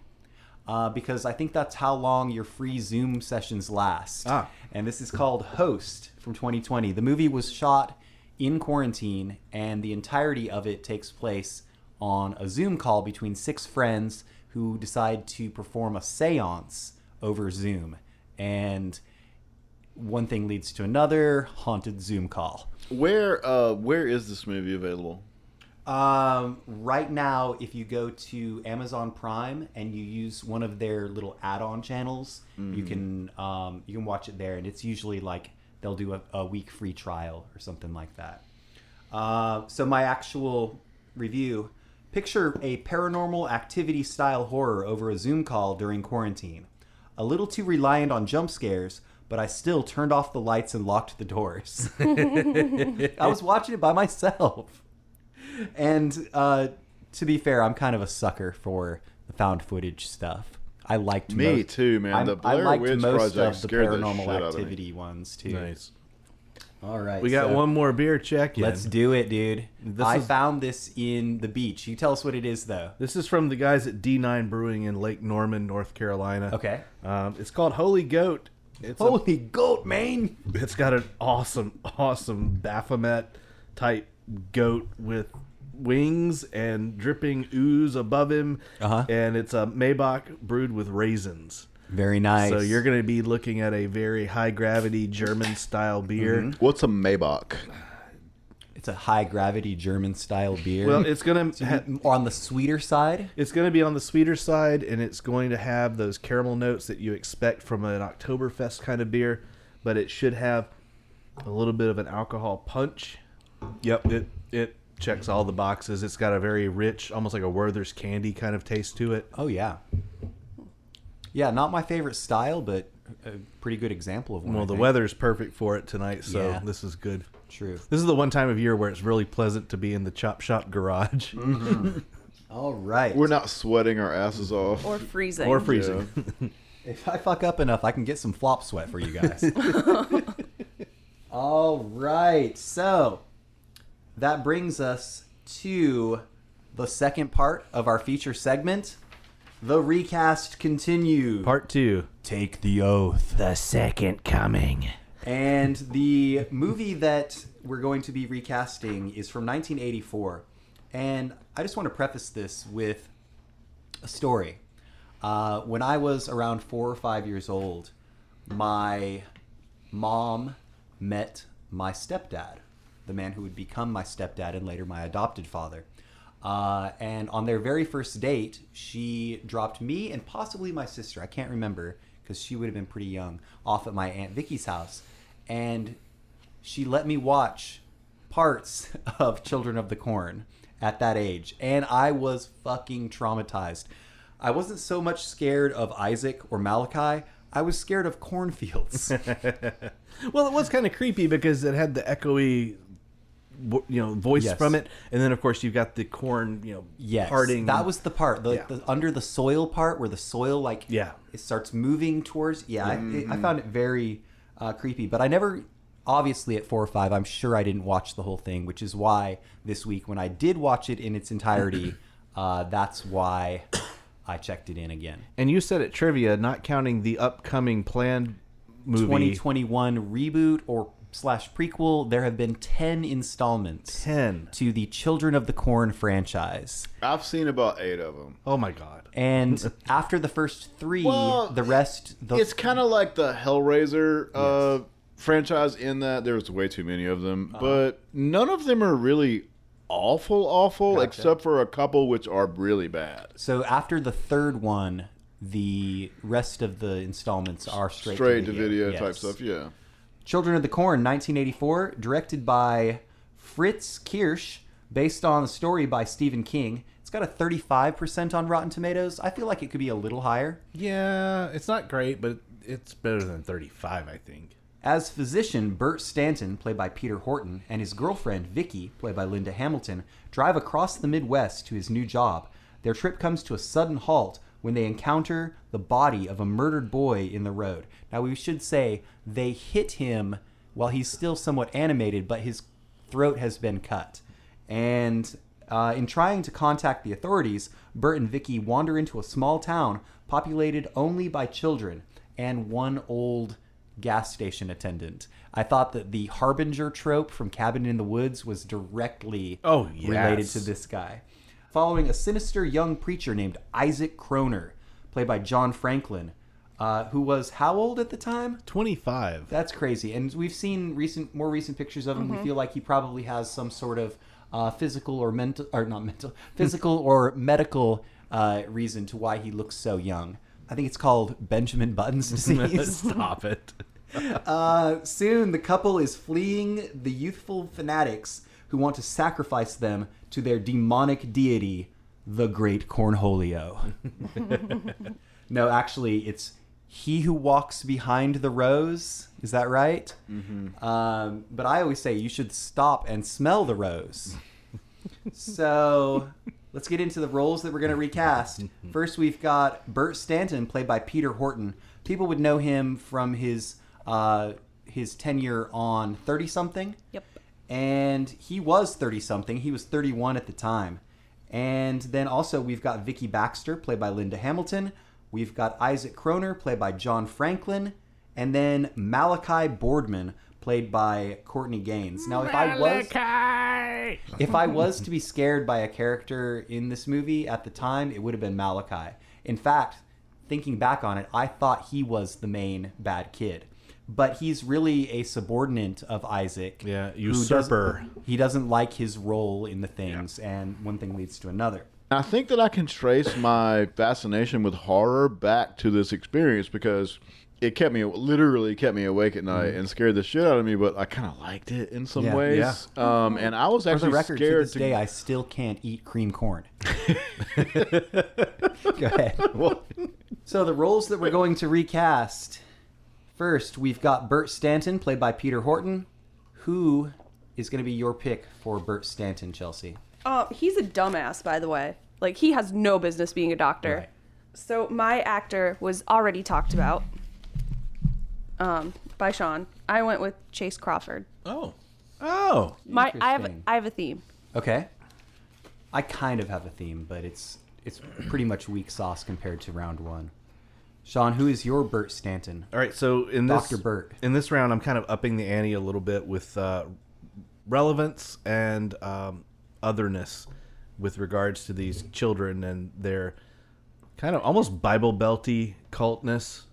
[SPEAKER 2] Uh, because I think that's how long your free Zoom sessions last.
[SPEAKER 1] Ah.
[SPEAKER 2] And this is called Host from 2020. The movie was shot in quarantine, and the entirety of it takes place on a Zoom call between six friends who decide to perform a seance over Zoom. And one thing leads to another haunted Zoom call.
[SPEAKER 3] Where uh where is this movie available?
[SPEAKER 2] Um, right now, if you go to Amazon Prime and you use one of their little add-on channels, you can um, you can watch it there, and it's usually like they'll do a, a week free trial or something like that. Uh, so my actual review: picture a paranormal activity style horror over a Zoom call during quarantine. A little too reliant on jump scares, but I still turned off the lights and locked the doors. I was watching it by myself. And uh, to be fair, I'm kind of a sucker for the found footage stuff. I liked
[SPEAKER 3] Me
[SPEAKER 2] mo-
[SPEAKER 3] too, man.
[SPEAKER 2] I'm-
[SPEAKER 3] The
[SPEAKER 2] I
[SPEAKER 3] Blair
[SPEAKER 2] liked
[SPEAKER 3] Witch
[SPEAKER 2] most
[SPEAKER 3] Project
[SPEAKER 2] of the
[SPEAKER 3] scared the
[SPEAKER 2] paranormal
[SPEAKER 3] shit out of me.
[SPEAKER 2] activity ones too.
[SPEAKER 1] nice
[SPEAKER 2] All right,
[SPEAKER 1] we got
[SPEAKER 2] so
[SPEAKER 1] one more beer check in
[SPEAKER 2] Let's do it, dude.
[SPEAKER 1] This
[SPEAKER 2] I
[SPEAKER 1] is-
[SPEAKER 2] found this in the beach. You tell us what it is, though.
[SPEAKER 1] this is from the guys at d9 brewing in lake norman north carolina
[SPEAKER 2] Okay.
[SPEAKER 1] um, it's called holy goat it's a
[SPEAKER 2] Holy goat, man!
[SPEAKER 1] It's got an awesome, awesome Baphomet type goat with wings and dripping ooze above him.
[SPEAKER 2] Uh-huh.
[SPEAKER 1] And it's a Maibock brewed with raisins.
[SPEAKER 2] Very nice.
[SPEAKER 1] So you're going to be looking at a very high gravity German style beer.
[SPEAKER 2] Mm-hmm.
[SPEAKER 3] What's a Maibock?
[SPEAKER 2] It's a high gravity German style beer.
[SPEAKER 1] Well, it's going to ha-
[SPEAKER 2] on the sweeter side.
[SPEAKER 1] it's going to be on the sweeter side, and it's going to have those caramel notes that you expect from an Oktoberfest kind of beer, but it should have a little bit of an alcohol punch. Yep, it it checks all the boxes. It's got a very rich, almost like a Werther's candy kind of taste to it.
[SPEAKER 2] Oh yeah. Yeah, not my favorite style, but a pretty good example of one.
[SPEAKER 1] Well,
[SPEAKER 2] I
[SPEAKER 1] the
[SPEAKER 2] think.
[SPEAKER 1] weather's perfect for it tonight, so
[SPEAKER 2] Yeah.
[SPEAKER 1] this is good.
[SPEAKER 2] True.
[SPEAKER 1] This is the one time of year where it's really pleasant to be in the chop shop garage mm-hmm.
[SPEAKER 2] All right.
[SPEAKER 3] We're not sweating our asses off.
[SPEAKER 4] Or freezing.
[SPEAKER 1] or freezing.
[SPEAKER 2] If I fuck up enough, I can get some flop sweat for you guys. All right. So that brings us to the second part of our feature segment. The recast continues.
[SPEAKER 1] Part two.
[SPEAKER 2] Take the oath.
[SPEAKER 1] The second coming.
[SPEAKER 2] And the movie that we're going to be recasting is from 1984. And I just want to preface this with a story. Uh, when I was around four or five years old, my mom met my stepdad, the man who would become my stepdad and later my adopted father. Uh, and on their very first date, she dropped me and possibly my sister, I can't remember because she would have been pretty young, off at my Aunt Vicky's house. And she let me watch parts of Children of the Corn at that age. And I was fucking traumatized. I wasn't so much scared of Isaac or Malachi. I was scared of cornfields.
[SPEAKER 1] Well, it was kind of creepy because it had the echoey, you know, voice
[SPEAKER 2] Yes.
[SPEAKER 1] from it, and then of course you've got the corn, you know,
[SPEAKER 2] yes,
[SPEAKER 1] parting.
[SPEAKER 2] that was the part, the,
[SPEAKER 1] Yeah.
[SPEAKER 2] the under the soil part where the soil like
[SPEAKER 1] Yeah.
[SPEAKER 2] it starts moving towards. Yeah, I, it, I found it very uh, creepy, but I never. Obviously, at four or five, I'm sure I didn't watch the whole thing, which is why this week, when I did watch it in its entirety, uh, that's why I checked it in again.
[SPEAKER 1] And you said at trivia, not counting the upcoming planned movie,
[SPEAKER 2] 2021 reboot or slash prequel, there have been 10 installments
[SPEAKER 1] ten.
[SPEAKER 2] to the Children of the Corn franchise.
[SPEAKER 3] I've seen about eight of them.
[SPEAKER 1] Oh my god!
[SPEAKER 2] And after the first three,
[SPEAKER 3] Well,
[SPEAKER 2] the rest, the,
[SPEAKER 3] It's kind of like the Hellraiser uh, franchise in that there's way too many of them, but none of them are really awful, awful, except for a couple which are really bad.
[SPEAKER 2] so after the third one, the rest of the installments are straight,
[SPEAKER 3] Straight
[SPEAKER 2] to
[SPEAKER 3] to video
[SPEAKER 2] Yes.
[SPEAKER 3] type stuff, yeah.
[SPEAKER 2] Children of the Corn, 1984, directed by Fritz Kiersch, based on a story by Stephen King. It's got a 35% on Rotten Tomatoes. I feel like it could be a little higher.
[SPEAKER 1] Yeah, it's not great, but it's better than thirty-five, I think.
[SPEAKER 2] As physician, Burt Stanton, played by Peter Horton, and his girlfriend, Vicky, played by Linda Hamilton, drive across the Midwest to his new job. Their trip comes to a sudden halt when they encounter the body of a murdered boy in the road. Now, we should say they hit him while he's still somewhat animated, but his throat has been cut. And uh, in trying to contact the authorities, Burt and Vicky wander into a small town populated only by children and one old gas station attendant. I thought that the harbinger trope from Cabin in the Woods was directly
[SPEAKER 1] Oh,
[SPEAKER 2] related to this guy. Following a sinister young preacher named Isaac Chroner, played by John Franklin, uh, who was how old at the time?
[SPEAKER 1] Twenty-five.
[SPEAKER 2] That's crazy. And we've seen recent, more recent pictures of him. We feel like he probably has some sort of uh, physical or mental, or not mental, physical or medical uh, reason to why he looks so young. I think it's called Benjamin Button's disease.
[SPEAKER 1] Stop it.
[SPEAKER 2] Uh, soon, the couple is fleeing the youthful fanatics who want to sacrifice them to their demonic deity, the Great Cornholio. no, actually, it's he who walks behind the rose. Is that right? Mm-hmm. Um, but I always say you should stop and smell the rose. so let's get into the roles that we're going to recast. First, we've got Burt Stanton, played by Peter Horton. People would know him from his uh, his tenure on Thirty Something.
[SPEAKER 4] Yep.
[SPEAKER 2] And he was 30 something. He was 31 at the time. And then also we've got Vicky Baxter, played by Linda Hamilton. We've got Isaac Chroner, played by John Franklin. And then Malachi Boardman, played by Courtney Gaines. Now, if I was if I was to be scared by a character in this movie at the time, it would have been Malachi. In fact, thinking back on it, I thought he was the main bad kid. But he's really a subordinate of Isaac.
[SPEAKER 1] Yeah,
[SPEAKER 2] who doesn't-
[SPEAKER 1] usurper.
[SPEAKER 2] He doesn't like his role in the things, and one thing leads to another.
[SPEAKER 3] I think that I can trace my fascination with horror back to this experience because it kept me literally kept me awake at night and scared the shit out of me. But I kind of liked it in some
[SPEAKER 2] Yeah.
[SPEAKER 3] ways. Um, and I was
[SPEAKER 2] For
[SPEAKER 3] actually
[SPEAKER 2] the record, to
[SPEAKER 3] scared
[SPEAKER 2] this day, I still can't eat cream corn. Go ahead. So the roles that we're going to recast. First, we've got Burt Stanton, played by Peter Horton. Who is going to be your pick for Burt Stanton, Chelsea?
[SPEAKER 4] Uh, he's a dumbass, by the way. Like he has no business being a doctor.
[SPEAKER 2] Right.
[SPEAKER 4] So my actor was already talked about um, by Sean. I went with Chace Crawford.
[SPEAKER 1] Oh. Oh.
[SPEAKER 4] My I have I have a theme.
[SPEAKER 2] Okay. I kind of have a theme, but it's it's pretty much weak sauce compared to round one. Sean, who is your Burt Stanton?
[SPEAKER 1] All right, so in this
[SPEAKER 2] Dr. Burt.
[SPEAKER 1] in this round, I'm kind of upping the ante a little bit with uh, relevance and um, otherness with regards to these children and their kind of almost Bible belty cultness.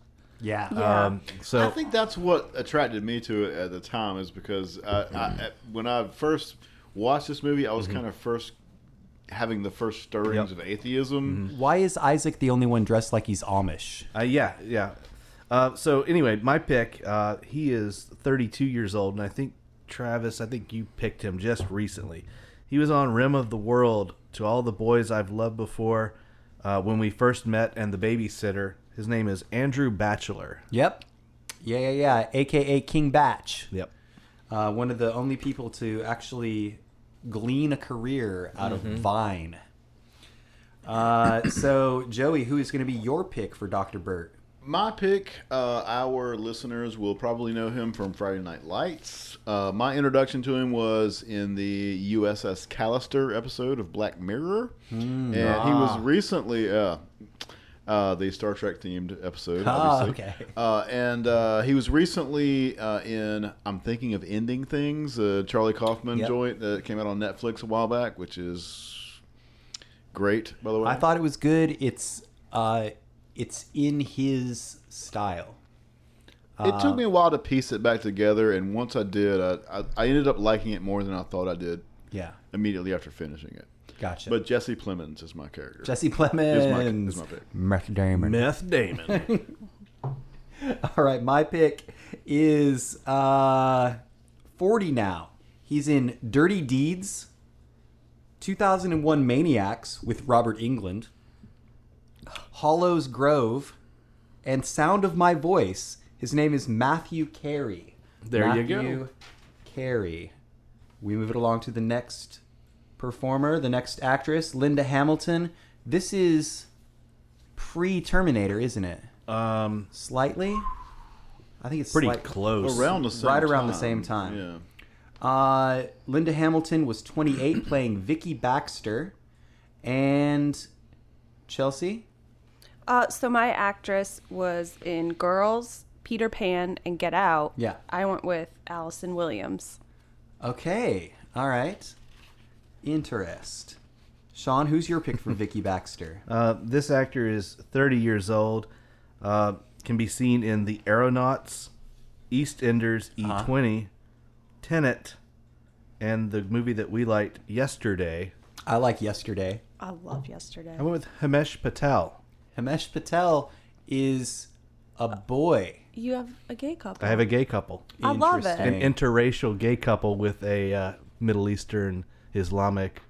[SPEAKER 2] Yeah.
[SPEAKER 4] Yeah.
[SPEAKER 1] Um, so
[SPEAKER 3] I think that's what attracted me to it at the time is because I, I, when I first watched this movie, I was kind of first having the first stirrings
[SPEAKER 1] Yep.
[SPEAKER 3] of atheism.
[SPEAKER 2] Why is Isaac the only one dressed like he's Amish?
[SPEAKER 1] Uh, yeah, yeah. Uh, so anyway, my pick. Uh, he is 32 years old, and I think Travis. I think you picked him just recently. He was on Rim of the World to all the boys I've loved before. Uh, when we first met, and the babysitter. His name is Andrew Bachelor.
[SPEAKER 2] Yep. Yeah, yeah, yeah. AKA King Bach.
[SPEAKER 1] Yep.
[SPEAKER 2] Uh, one of the only people to actually glean a career out of Vine. Uh, so, Joey, who is going to be your pick for Dr. Burt?
[SPEAKER 3] My pick, uh, our listeners will probably know him from Friday Night Lights. Uh, my introduction to him was in the USS Callister episode of Black Mirror, and he was recently uh, uh, the Star Trek themed episode.
[SPEAKER 2] Ah,
[SPEAKER 3] Obviously.
[SPEAKER 2] okay.
[SPEAKER 3] Uh, and uh, he was recently uh, in I'm thinking of ending things, a Charlie Kaufman
[SPEAKER 2] Yep.
[SPEAKER 3] joint that came out on Netflix a while back, which is great, by the way.
[SPEAKER 2] I thought it was good. It's uh, it's in his style.
[SPEAKER 3] It took me a while to piece it back together, and once I did, I, I, I ended up liking it more than I thought I did
[SPEAKER 2] Yeah,
[SPEAKER 3] immediately after finishing it.
[SPEAKER 2] Gotcha.
[SPEAKER 3] But Jesse Plemons is my character.
[SPEAKER 2] Jesse
[SPEAKER 3] is my,
[SPEAKER 2] Plemons,
[SPEAKER 3] is my pick.
[SPEAKER 2] Meth Damon.
[SPEAKER 1] Meth Damon.
[SPEAKER 2] All right, my pick is uh, 40 now. He's in Dirty Deeds, 2001 Maniacs with Robert Englund, Hollows Grove, and Sound of My Voice. His name is Matthew Carey.
[SPEAKER 1] There you go.
[SPEAKER 2] Matthew Carey. We move it along to the next performer, the next actress, Linda Hamilton. This is pre Terminator, isn't it?
[SPEAKER 1] um,
[SPEAKER 2] Slightly. I think it's
[SPEAKER 1] pretty
[SPEAKER 2] slight-
[SPEAKER 1] close.
[SPEAKER 3] Around the same
[SPEAKER 2] Right around the same time.
[SPEAKER 3] Yeah.
[SPEAKER 2] Uh, Linda Hamilton was 28, playing Vicky Baxter, and Chelsea.
[SPEAKER 4] Uh, so my actress was in Girls, Peter Pan, and Get Out.
[SPEAKER 2] Yeah.
[SPEAKER 4] I went with Allison Williams.
[SPEAKER 2] Okay, all right. Interest. Sean, who's your pick for Vicky Baxter?
[SPEAKER 1] Uh, this actor is 30 years old. Uh, can be seen in The Aeronauts, EastEnders, E20, Tenet, and the movie that we liked yesterday.
[SPEAKER 2] I like Yesterday.
[SPEAKER 4] I love Yesterday.
[SPEAKER 1] I went with Himesh Patel.
[SPEAKER 2] Himesh Patel is a boy.
[SPEAKER 4] You have a gay couple.
[SPEAKER 1] I have a gay couple,
[SPEAKER 4] I love it.
[SPEAKER 1] an interracial gay couple with a uh, Middle Eastern Islamic.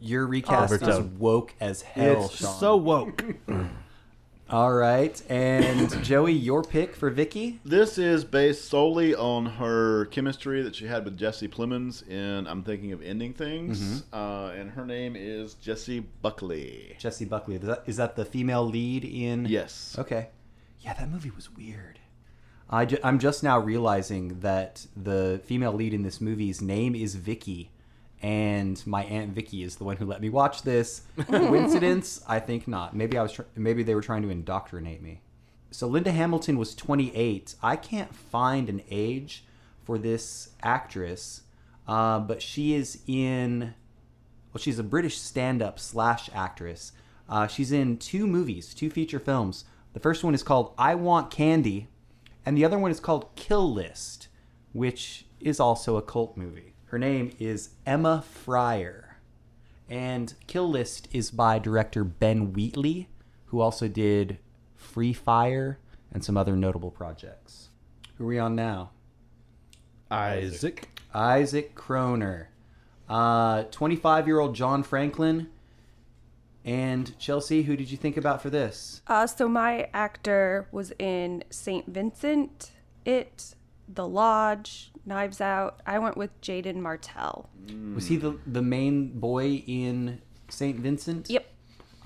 [SPEAKER 2] Your recast is
[SPEAKER 1] Overtone.
[SPEAKER 2] woke as hell,
[SPEAKER 1] it's
[SPEAKER 2] Sean.
[SPEAKER 1] so woke.
[SPEAKER 2] All right, and Joey, your pick for Vicky?
[SPEAKER 3] This is based solely on her chemistry that she had with Jesse Plemons in I'm Thinking of Ending Things. Uh, and her name is Jessie Buckley.
[SPEAKER 2] Jessie Buckley. Is that, is that the female lead in?
[SPEAKER 3] Yes.
[SPEAKER 2] Okay. Yeah, that movie was weird. I ju- I'm just now realizing that the female lead in this movie's name is Vicky, and my aunt Vicky is the one who let me watch this. Coincidence? I think not. Maybe I was. Tr- maybe they were trying to indoctrinate me. So Linda Hamilton was 28. I can't find an age for this actress, uh, but she is in well, she's a British stand-up slash actress. Uh, she's in two movies, two feature films. The first one is called I Want Candy, and the other one is called Kill List, which is also a cult movie. Her name is Emma Fryer, and Kill List is by director Ben Wheatley, who also did Free Fire and some other notable projects. Who are we on now?
[SPEAKER 1] Isaac.
[SPEAKER 2] Isaac Chroner. Uh, 25 year old John Franklin. And Chelsea, who did you think about for this?
[SPEAKER 4] Uh, so my actor was in Saint Vincent, It, The Lodge, Knives Out. I went with Jaden Martell.
[SPEAKER 2] Was he the, the main boy in St. Vincent?
[SPEAKER 4] Yep.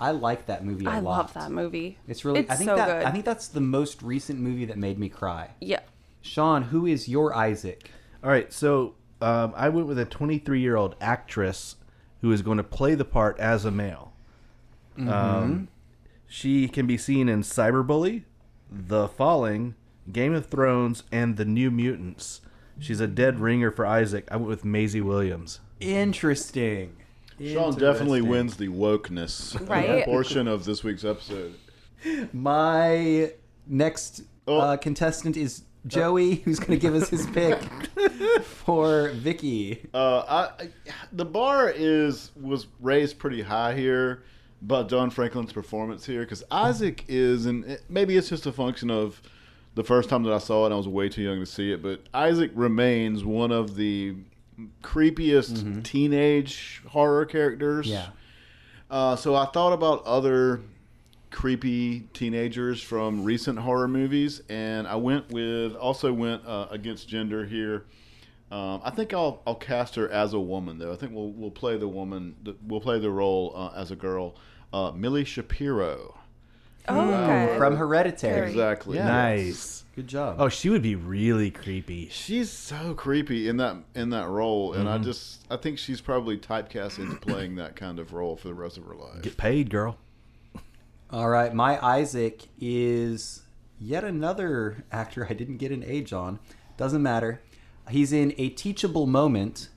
[SPEAKER 2] I like that movie a
[SPEAKER 4] I
[SPEAKER 2] lot.
[SPEAKER 4] I love that movie.
[SPEAKER 2] It's really. I
[SPEAKER 4] It's
[SPEAKER 2] think
[SPEAKER 4] so
[SPEAKER 2] that
[SPEAKER 4] good.
[SPEAKER 2] I think that's the most recent movie that made me cry.
[SPEAKER 4] Yeah.
[SPEAKER 2] Sean, who is your Isaac?
[SPEAKER 1] All right, so um, I went with a 23 year old actress who is going to play the part as a male. Um, she can be seen in Cyberbully, The Falling, Game of Thrones, and The New Mutants. She's a dead ringer for Isaac. I went with Maisie Williams.
[SPEAKER 2] Interesting.
[SPEAKER 3] Sean definitely
[SPEAKER 2] Interesting.
[SPEAKER 3] wins the wokeness
[SPEAKER 4] Right?
[SPEAKER 3] portion of this week's episode.
[SPEAKER 2] My next
[SPEAKER 3] Oh.
[SPEAKER 2] uh, contestant is Joey, who's going to give us his pick for Vicky.
[SPEAKER 3] Uh, I, I, the bar is was raised pretty high here about John Franklin's performance here because Isaac is, and it- maybe it's just a function of the first time that I saw it, I was way too young to see it, but Isaac remains one of the creepiest teenage horror characters.
[SPEAKER 2] Yeah.
[SPEAKER 3] Uh, so I thought about other creepy teenagers from recent horror movies, and I went with also went uh, against gender here. Um, I think I'll I'll cast her as a woman though. I think we'll we'll play the woman. We'll play the role uh, as a girl. Uh, Millie Shapiro.
[SPEAKER 4] Oh, okay.
[SPEAKER 2] From Hereditary.
[SPEAKER 3] Exactly.
[SPEAKER 2] Yeah.
[SPEAKER 1] Nice.
[SPEAKER 2] Good job.
[SPEAKER 1] Oh, she would be really creepy.
[SPEAKER 3] She's so creepy in that in that role, and
[SPEAKER 2] Mm-hmm.
[SPEAKER 3] I just I think she's probably typecast into playing that kind of role for the rest of her life.
[SPEAKER 1] Get paid, girl.
[SPEAKER 2] All right, my Isaac is yet another actor I didn't get an age on. Doesn't matter. He's in A Teachable Moment,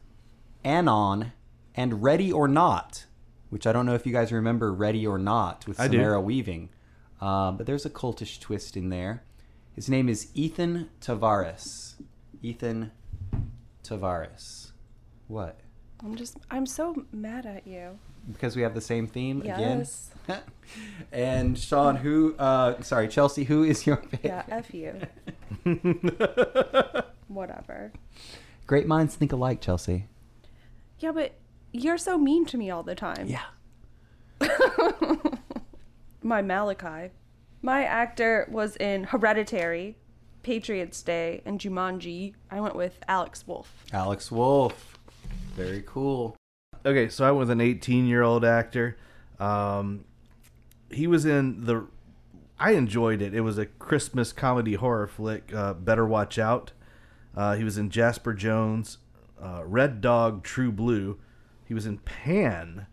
[SPEAKER 2] Anon, and Ready or Not, which I don't know if you guys remember Ready or Not with
[SPEAKER 1] I do.
[SPEAKER 2] Samara Weaving. Uh, but there's a cultish twist in there. His name is Ethan Tavares. Ethan Tavares. What?
[SPEAKER 4] I'm just, I'm so mad at you.
[SPEAKER 2] Because we have the same theme again?
[SPEAKER 4] Yes.
[SPEAKER 2] and Sean, who? Uh, sorry, Chelsea. Who is your pick?
[SPEAKER 4] Yeah, F you. Whatever.
[SPEAKER 2] Great minds think alike, Chelsea.
[SPEAKER 4] Yeah, but you're so mean to me all the time.
[SPEAKER 2] Yeah.
[SPEAKER 4] My Malachi. My actor was in Hereditary, Patriots Day, and Jumanji. I went with Alex Wolff.
[SPEAKER 2] Alex Wolff. Very cool.
[SPEAKER 1] Okay, so I went with an 18 year old actor. Um, he was in the. I enjoyed it. It was a Christmas comedy horror flick. Uh, Better Watch Out. Uh, he was in Jasper Jones, uh, Red Dog, True Blue. He was in Pan,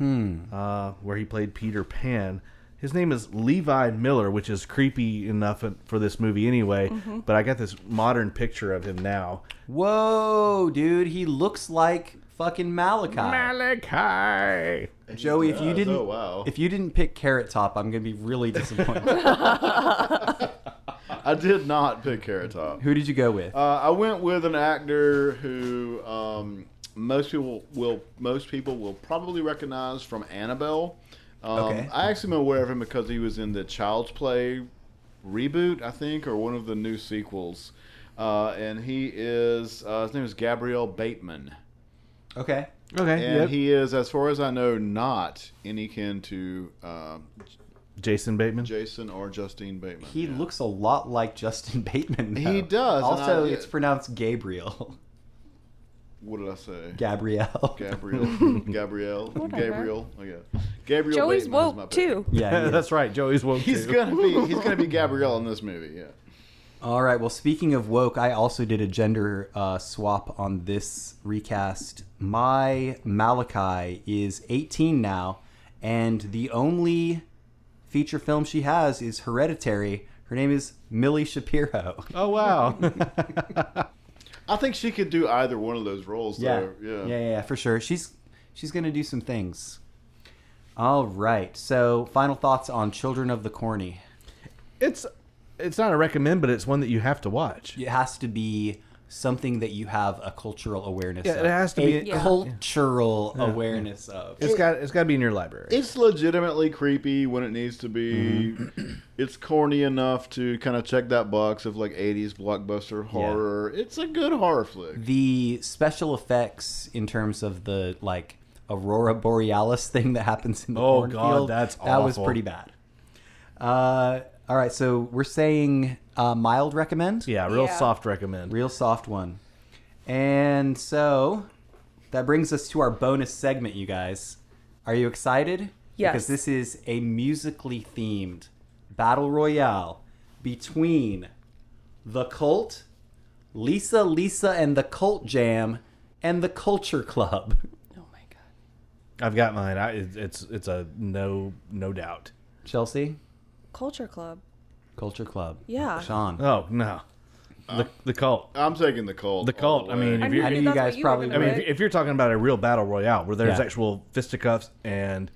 [SPEAKER 1] uh, where he played Peter Pan. His name is Levi Miller, which is creepy enough for this movie anyway. But I got this modern picture of him now.
[SPEAKER 2] Whoa, dude, he looks like fucking Malachi.
[SPEAKER 1] Malachi.
[SPEAKER 2] Joey, if you didn't,
[SPEAKER 3] Oh, wow.
[SPEAKER 2] if you didn't pick Carrot Top, I'm gonna be really disappointed.
[SPEAKER 3] I did not pick Carrot Top.
[SPEAKER 2] Who did you go with?
[SPEAKER 3] Uh, I went with an actor who um, most people will most people will probably recognize from Annabelle. Um,
[SPEAKER 2] Okay.
[SPEAKER 3] I actually am aware of him because he was in the Child's Play reboot, I think, or one of the new sequels. Uh, and he is uh, his name is Gabriel Bateman,
[SPEAKER 2] okay.
[SPEAKER 1] Okay.
[SPEAKER 3] and
[SPEAKER 1] yep.
[SPEAKER 3] he is, as far as I know, not any kin to uh,
[SPEAKER 1] Jason Bateman.
[SPEAKER 3] Jason or Justine Bateman.
[SPEAKER 2] He
[SPEAKER 3] Yeah.
[SPEAKER 2] looks a lot like Justin Bateman.
[SPEAKER 3] He does,
[SPEAKER 2] Also,
[SPEAKER 3] I-
[SPEAKER 2] it's pronounced Gabriel.
[SPEAKER 3] What did I say?
[SPEAKER 2] Gabrielle.
[SPEAKER 3] Gabriel, Gabrielle,
[SPEAKER 4] Whatever.
[SPEAKER 3] Gabriel. Oh yeah, Gabriel.
[SPEAKER 4] Joey's
[SPEAKER 3] Bateman is my
[SPEAKER 4] woke
[SPEAKER 3] pick.
[SPEAKER 4] too.
[SPEAKER 2] yeah. he is.
[SPEAKER 1] That's right. Joey's woke
[SPEAKER 3] He's
[SPEAKER 1] too.
[SPEAKER 3] gonna be he's gonna be Gabrielle in this movie. Yeah.
[SPEAKER 2] All right. Well, speaking of woke, I also did a gender uh, swap on this recast. My Malachi is 18 now, and the only feature film she has is Hereditary. Her name is Millie Shapiro.
[SPEAKER 1] Oh wow.
[SPEAKER 3] I think she could do either one of those roles.
[SPEAKER 2] Yeah.
[SPEAKER 3] Though. Yeah.
[SPEAKER 2] yeah, yeah, for sure. She's she's gonna do some things. All right. So, final thoughts on Children of the Corny.
[SPEAKER 1] it's it's not a recommend, but it's one that you have to watch.
[SPEAKER 2] It has to be something that you have a cultural awareness
[SPEAKER 1] Yeah,
[SPEAKER 2] of.
[SPEAKER 1] it has to
[SPEAKER 2] a
[SPEAKER 1] be-
[SPEAKER 4] Yeah.
[SPEAKER 2] cultural awareness of.
[SPEAKER 1] It's got it's got to be in your library.
[SPEAKER 3] It's legitimately creepy when it needs to be. It's corny enough to kind of check that box of like '80s blockbuster horror. It's a good horror flick.
[SPEAKER 2] the special effects in terms of the like aurora borealis thing that happens in the
[SPEAKER 1] Oh,
[SPEAKER 2] cornfield,
[SPEAKER 1] God, that's
[SPEAKER 2] that was pretty bad. Uh, all right, so we're saying uh, mild recommend,
[SPEAKER 1] yeah, real
[SPEAKER 4] Yeah.
[SPEAKER 1] soft recommend.
[SPEAKER 2] real soft one, and so that brings us to our bonus segment. You guys, are you excited?
[SPEAKER 4] Yes.
[SPEAKER 2] Because this is a musically themed battle royale between the Cult, Lisa Lisa and the Cult Jam, and the Culture Club.
[SPEAKER 4] Oh my god.
[SPEAKER 1] I've got mine. I, it's it's it's a no no doubt.
[SPEAKER 2] Chelsea,
[SPEAKER 4] Culture Club.
[SPEAKER 2] Culture Club.
[SPEAKER 4] Yeah.
[SPEAKER 2] Sean.
[SPEAKER 1] Oh no, the the cult.
[SPEAKER 3] I'm taking the cult.
[SPEAKER 1] The cult,
[SPEAKER 3] all
[SPEAKER 1] I
[SPEAKER 3] way.
[SPEAKER 1] mean,
[SPEAKER 4] I,
[SPEAKER 1] If
[SPEAKER 4] knew,
[SPEAKER 1] you're-
[SPEAKER 4] I
[SPEAKER 2] I
[SPEAKER 4] knew
[SPEAKER 2] knew you
[SPEAKER 4] that's
[SPEAKER 2] guys
[SPEAKER 4] what you
[SPEAKER 2] probably
[SPEAKER 1] I
[SPEAKER 4] gonna
[SPEAKER 1] mean, if, if you're talking about a real battle royale where there's
[SPEAKER 2] Yeah.
[SPEAKER 1] actual fisticuffs and,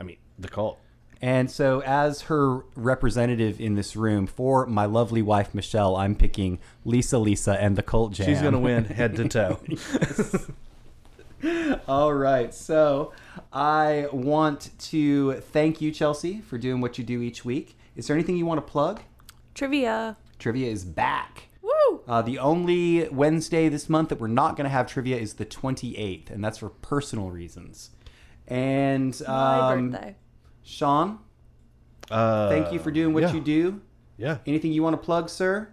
[SPEAKER 1] I mean, the cult.
[SPEAKER 2] And so, as her representative in this room for my lovely wife Michelle, I'm picking Lisa Lisa and the Cult Jam.
[SPEAKER 1] She's gonna win head to toe.
[SPEAKER 2] All right. So I want to thank you, Chelsea, for doing what you do each week. Is there anything you want to plug?
[SPEAKER 4] Trivia.
[SPEAKER 2] Trivia is back.
[SPEAKER 4] Woo!
[SPEAKER 2] Uh, the only Wednesday this month that we're not going to have trivia is the 28th, and that's for personal reasons. And
[SPEAKER 4] My
[SPEAKER 2] um,
[SPEAKER 4] birthday.
[SPEAKER 2] Sean,
[SPEAKER 1] Uh,
[SPEAKER 2] thank you for doing what
[SPEAKER 1] yeah.
[SPEAKER 2] you do.
[SPEAKER 1] Yeah,
[SPEAKER 2] Anything you want to plug, sir?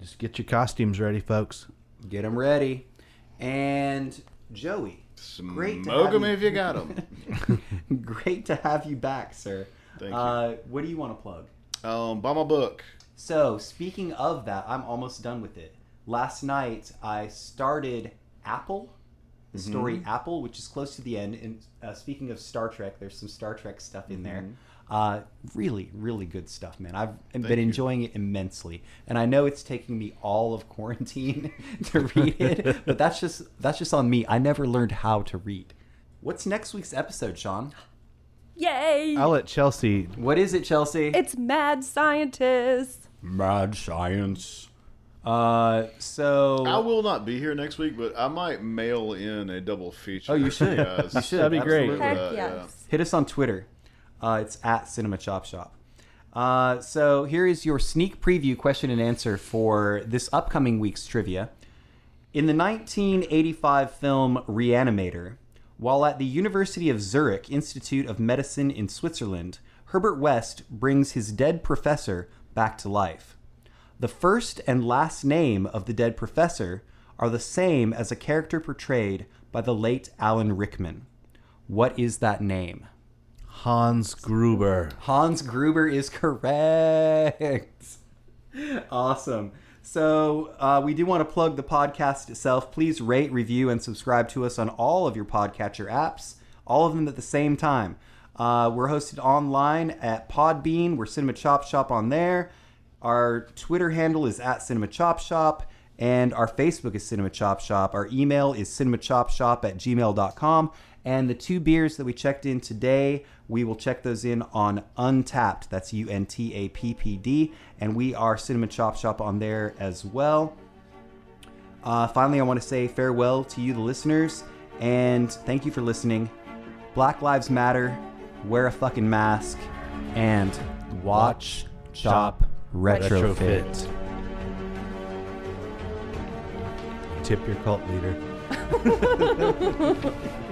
[SPEAKER 1] just get your costumes ready, folks.
[SPEAKER 2] Get them ready. And Joey, great to
[SPEAKER 3] Smoke
[SPEAKER 2] have
[SPEAKER 3] 'em
[SPEAKER 2] you-
[SPEAKER 3] if you got them.
[SPEAKER 2] great to have you back, sir.
[SPEAKER 3] Thank you.
[SPEAKER 2] Uh, what do you want to plug?
[SPEAKER 3] Um, buy my book.
[SPEAKER 2] So, speaking of that, I'm almost done with it. Last night, I started Apple, the story Apple, which is close to the end. And uh, speaking of Star Trek, there's some Star Trek stuff in there. Uh, really, really good stuff, man. I've been
[SPEAKER 3] you.
[SPEAKER 2] enjoying it immensely, and I know it's taking me all of quarantine to read it, but that's just that's just on me. I never learned how to read. What's next week's episode, Sean?
[SPEAKER 4] Yay!
[SPEAKER 1] I'll let Chelsea.
[SPEAKER 2] What is it, Chelsea?
[SPEAKER 4] it's Mad Scientist.
[SPEAKER 2] Mad Science. Uh, so
[SPEAKER 3] I will not be here next week, but I might mail in a double feature.
[SPEAKER 2] Oh, you should.
[SPEAKER 3] guys.
[SPEAKER 2] You should.
[SPEAKER 1] That'd be great.
[SPEAKER 4] Heck
[SPEAKER 3] Uh, yeah.
[SPEAKER 4] yes.
[SPEAKER 2] Hit us on Twitter. Uh, it's at Cinema Chop Shop. Uh, so here is your sneak preview question and answer for this upcoming week's trivia. In the 1985 film Reanimator, while at the University of Zurich Institute of Medicine in Switzerland, Herbert West brings his dead professor back to life. The first and last name of the dead professor are the same as a character portrayed by the late Alan Rickman. What is that name?
[SPEAKER 1] Hans Gruber.
[SPEAKER 2] Hans Gruber is correct. awesome. So, uh, we do want to plug the podcast itself. Please rate, review, and subscribe to us on all of your podcatcher apps, all of them at the same time. Uh, we're hosted online at Podbean. We're Cinema Chop Shop on there. Our Twitter handle is at Cinema Chop Shop, and our Facebook is Cinema Chop Shop. Our email is cinemachopshop at gmail.com. And the two beers that we checked in today, we will check those in on Untappd. That's U N T A P P D. And we are Cinema Chop Shop on there as well. Uh, finally, I want to say farewell to you, the listeners, and thank you for listening. Black Lives Matter, wear a fucking mask, and watch, shop, retrofit.
[SPEAKER 1] Tip your cult leader.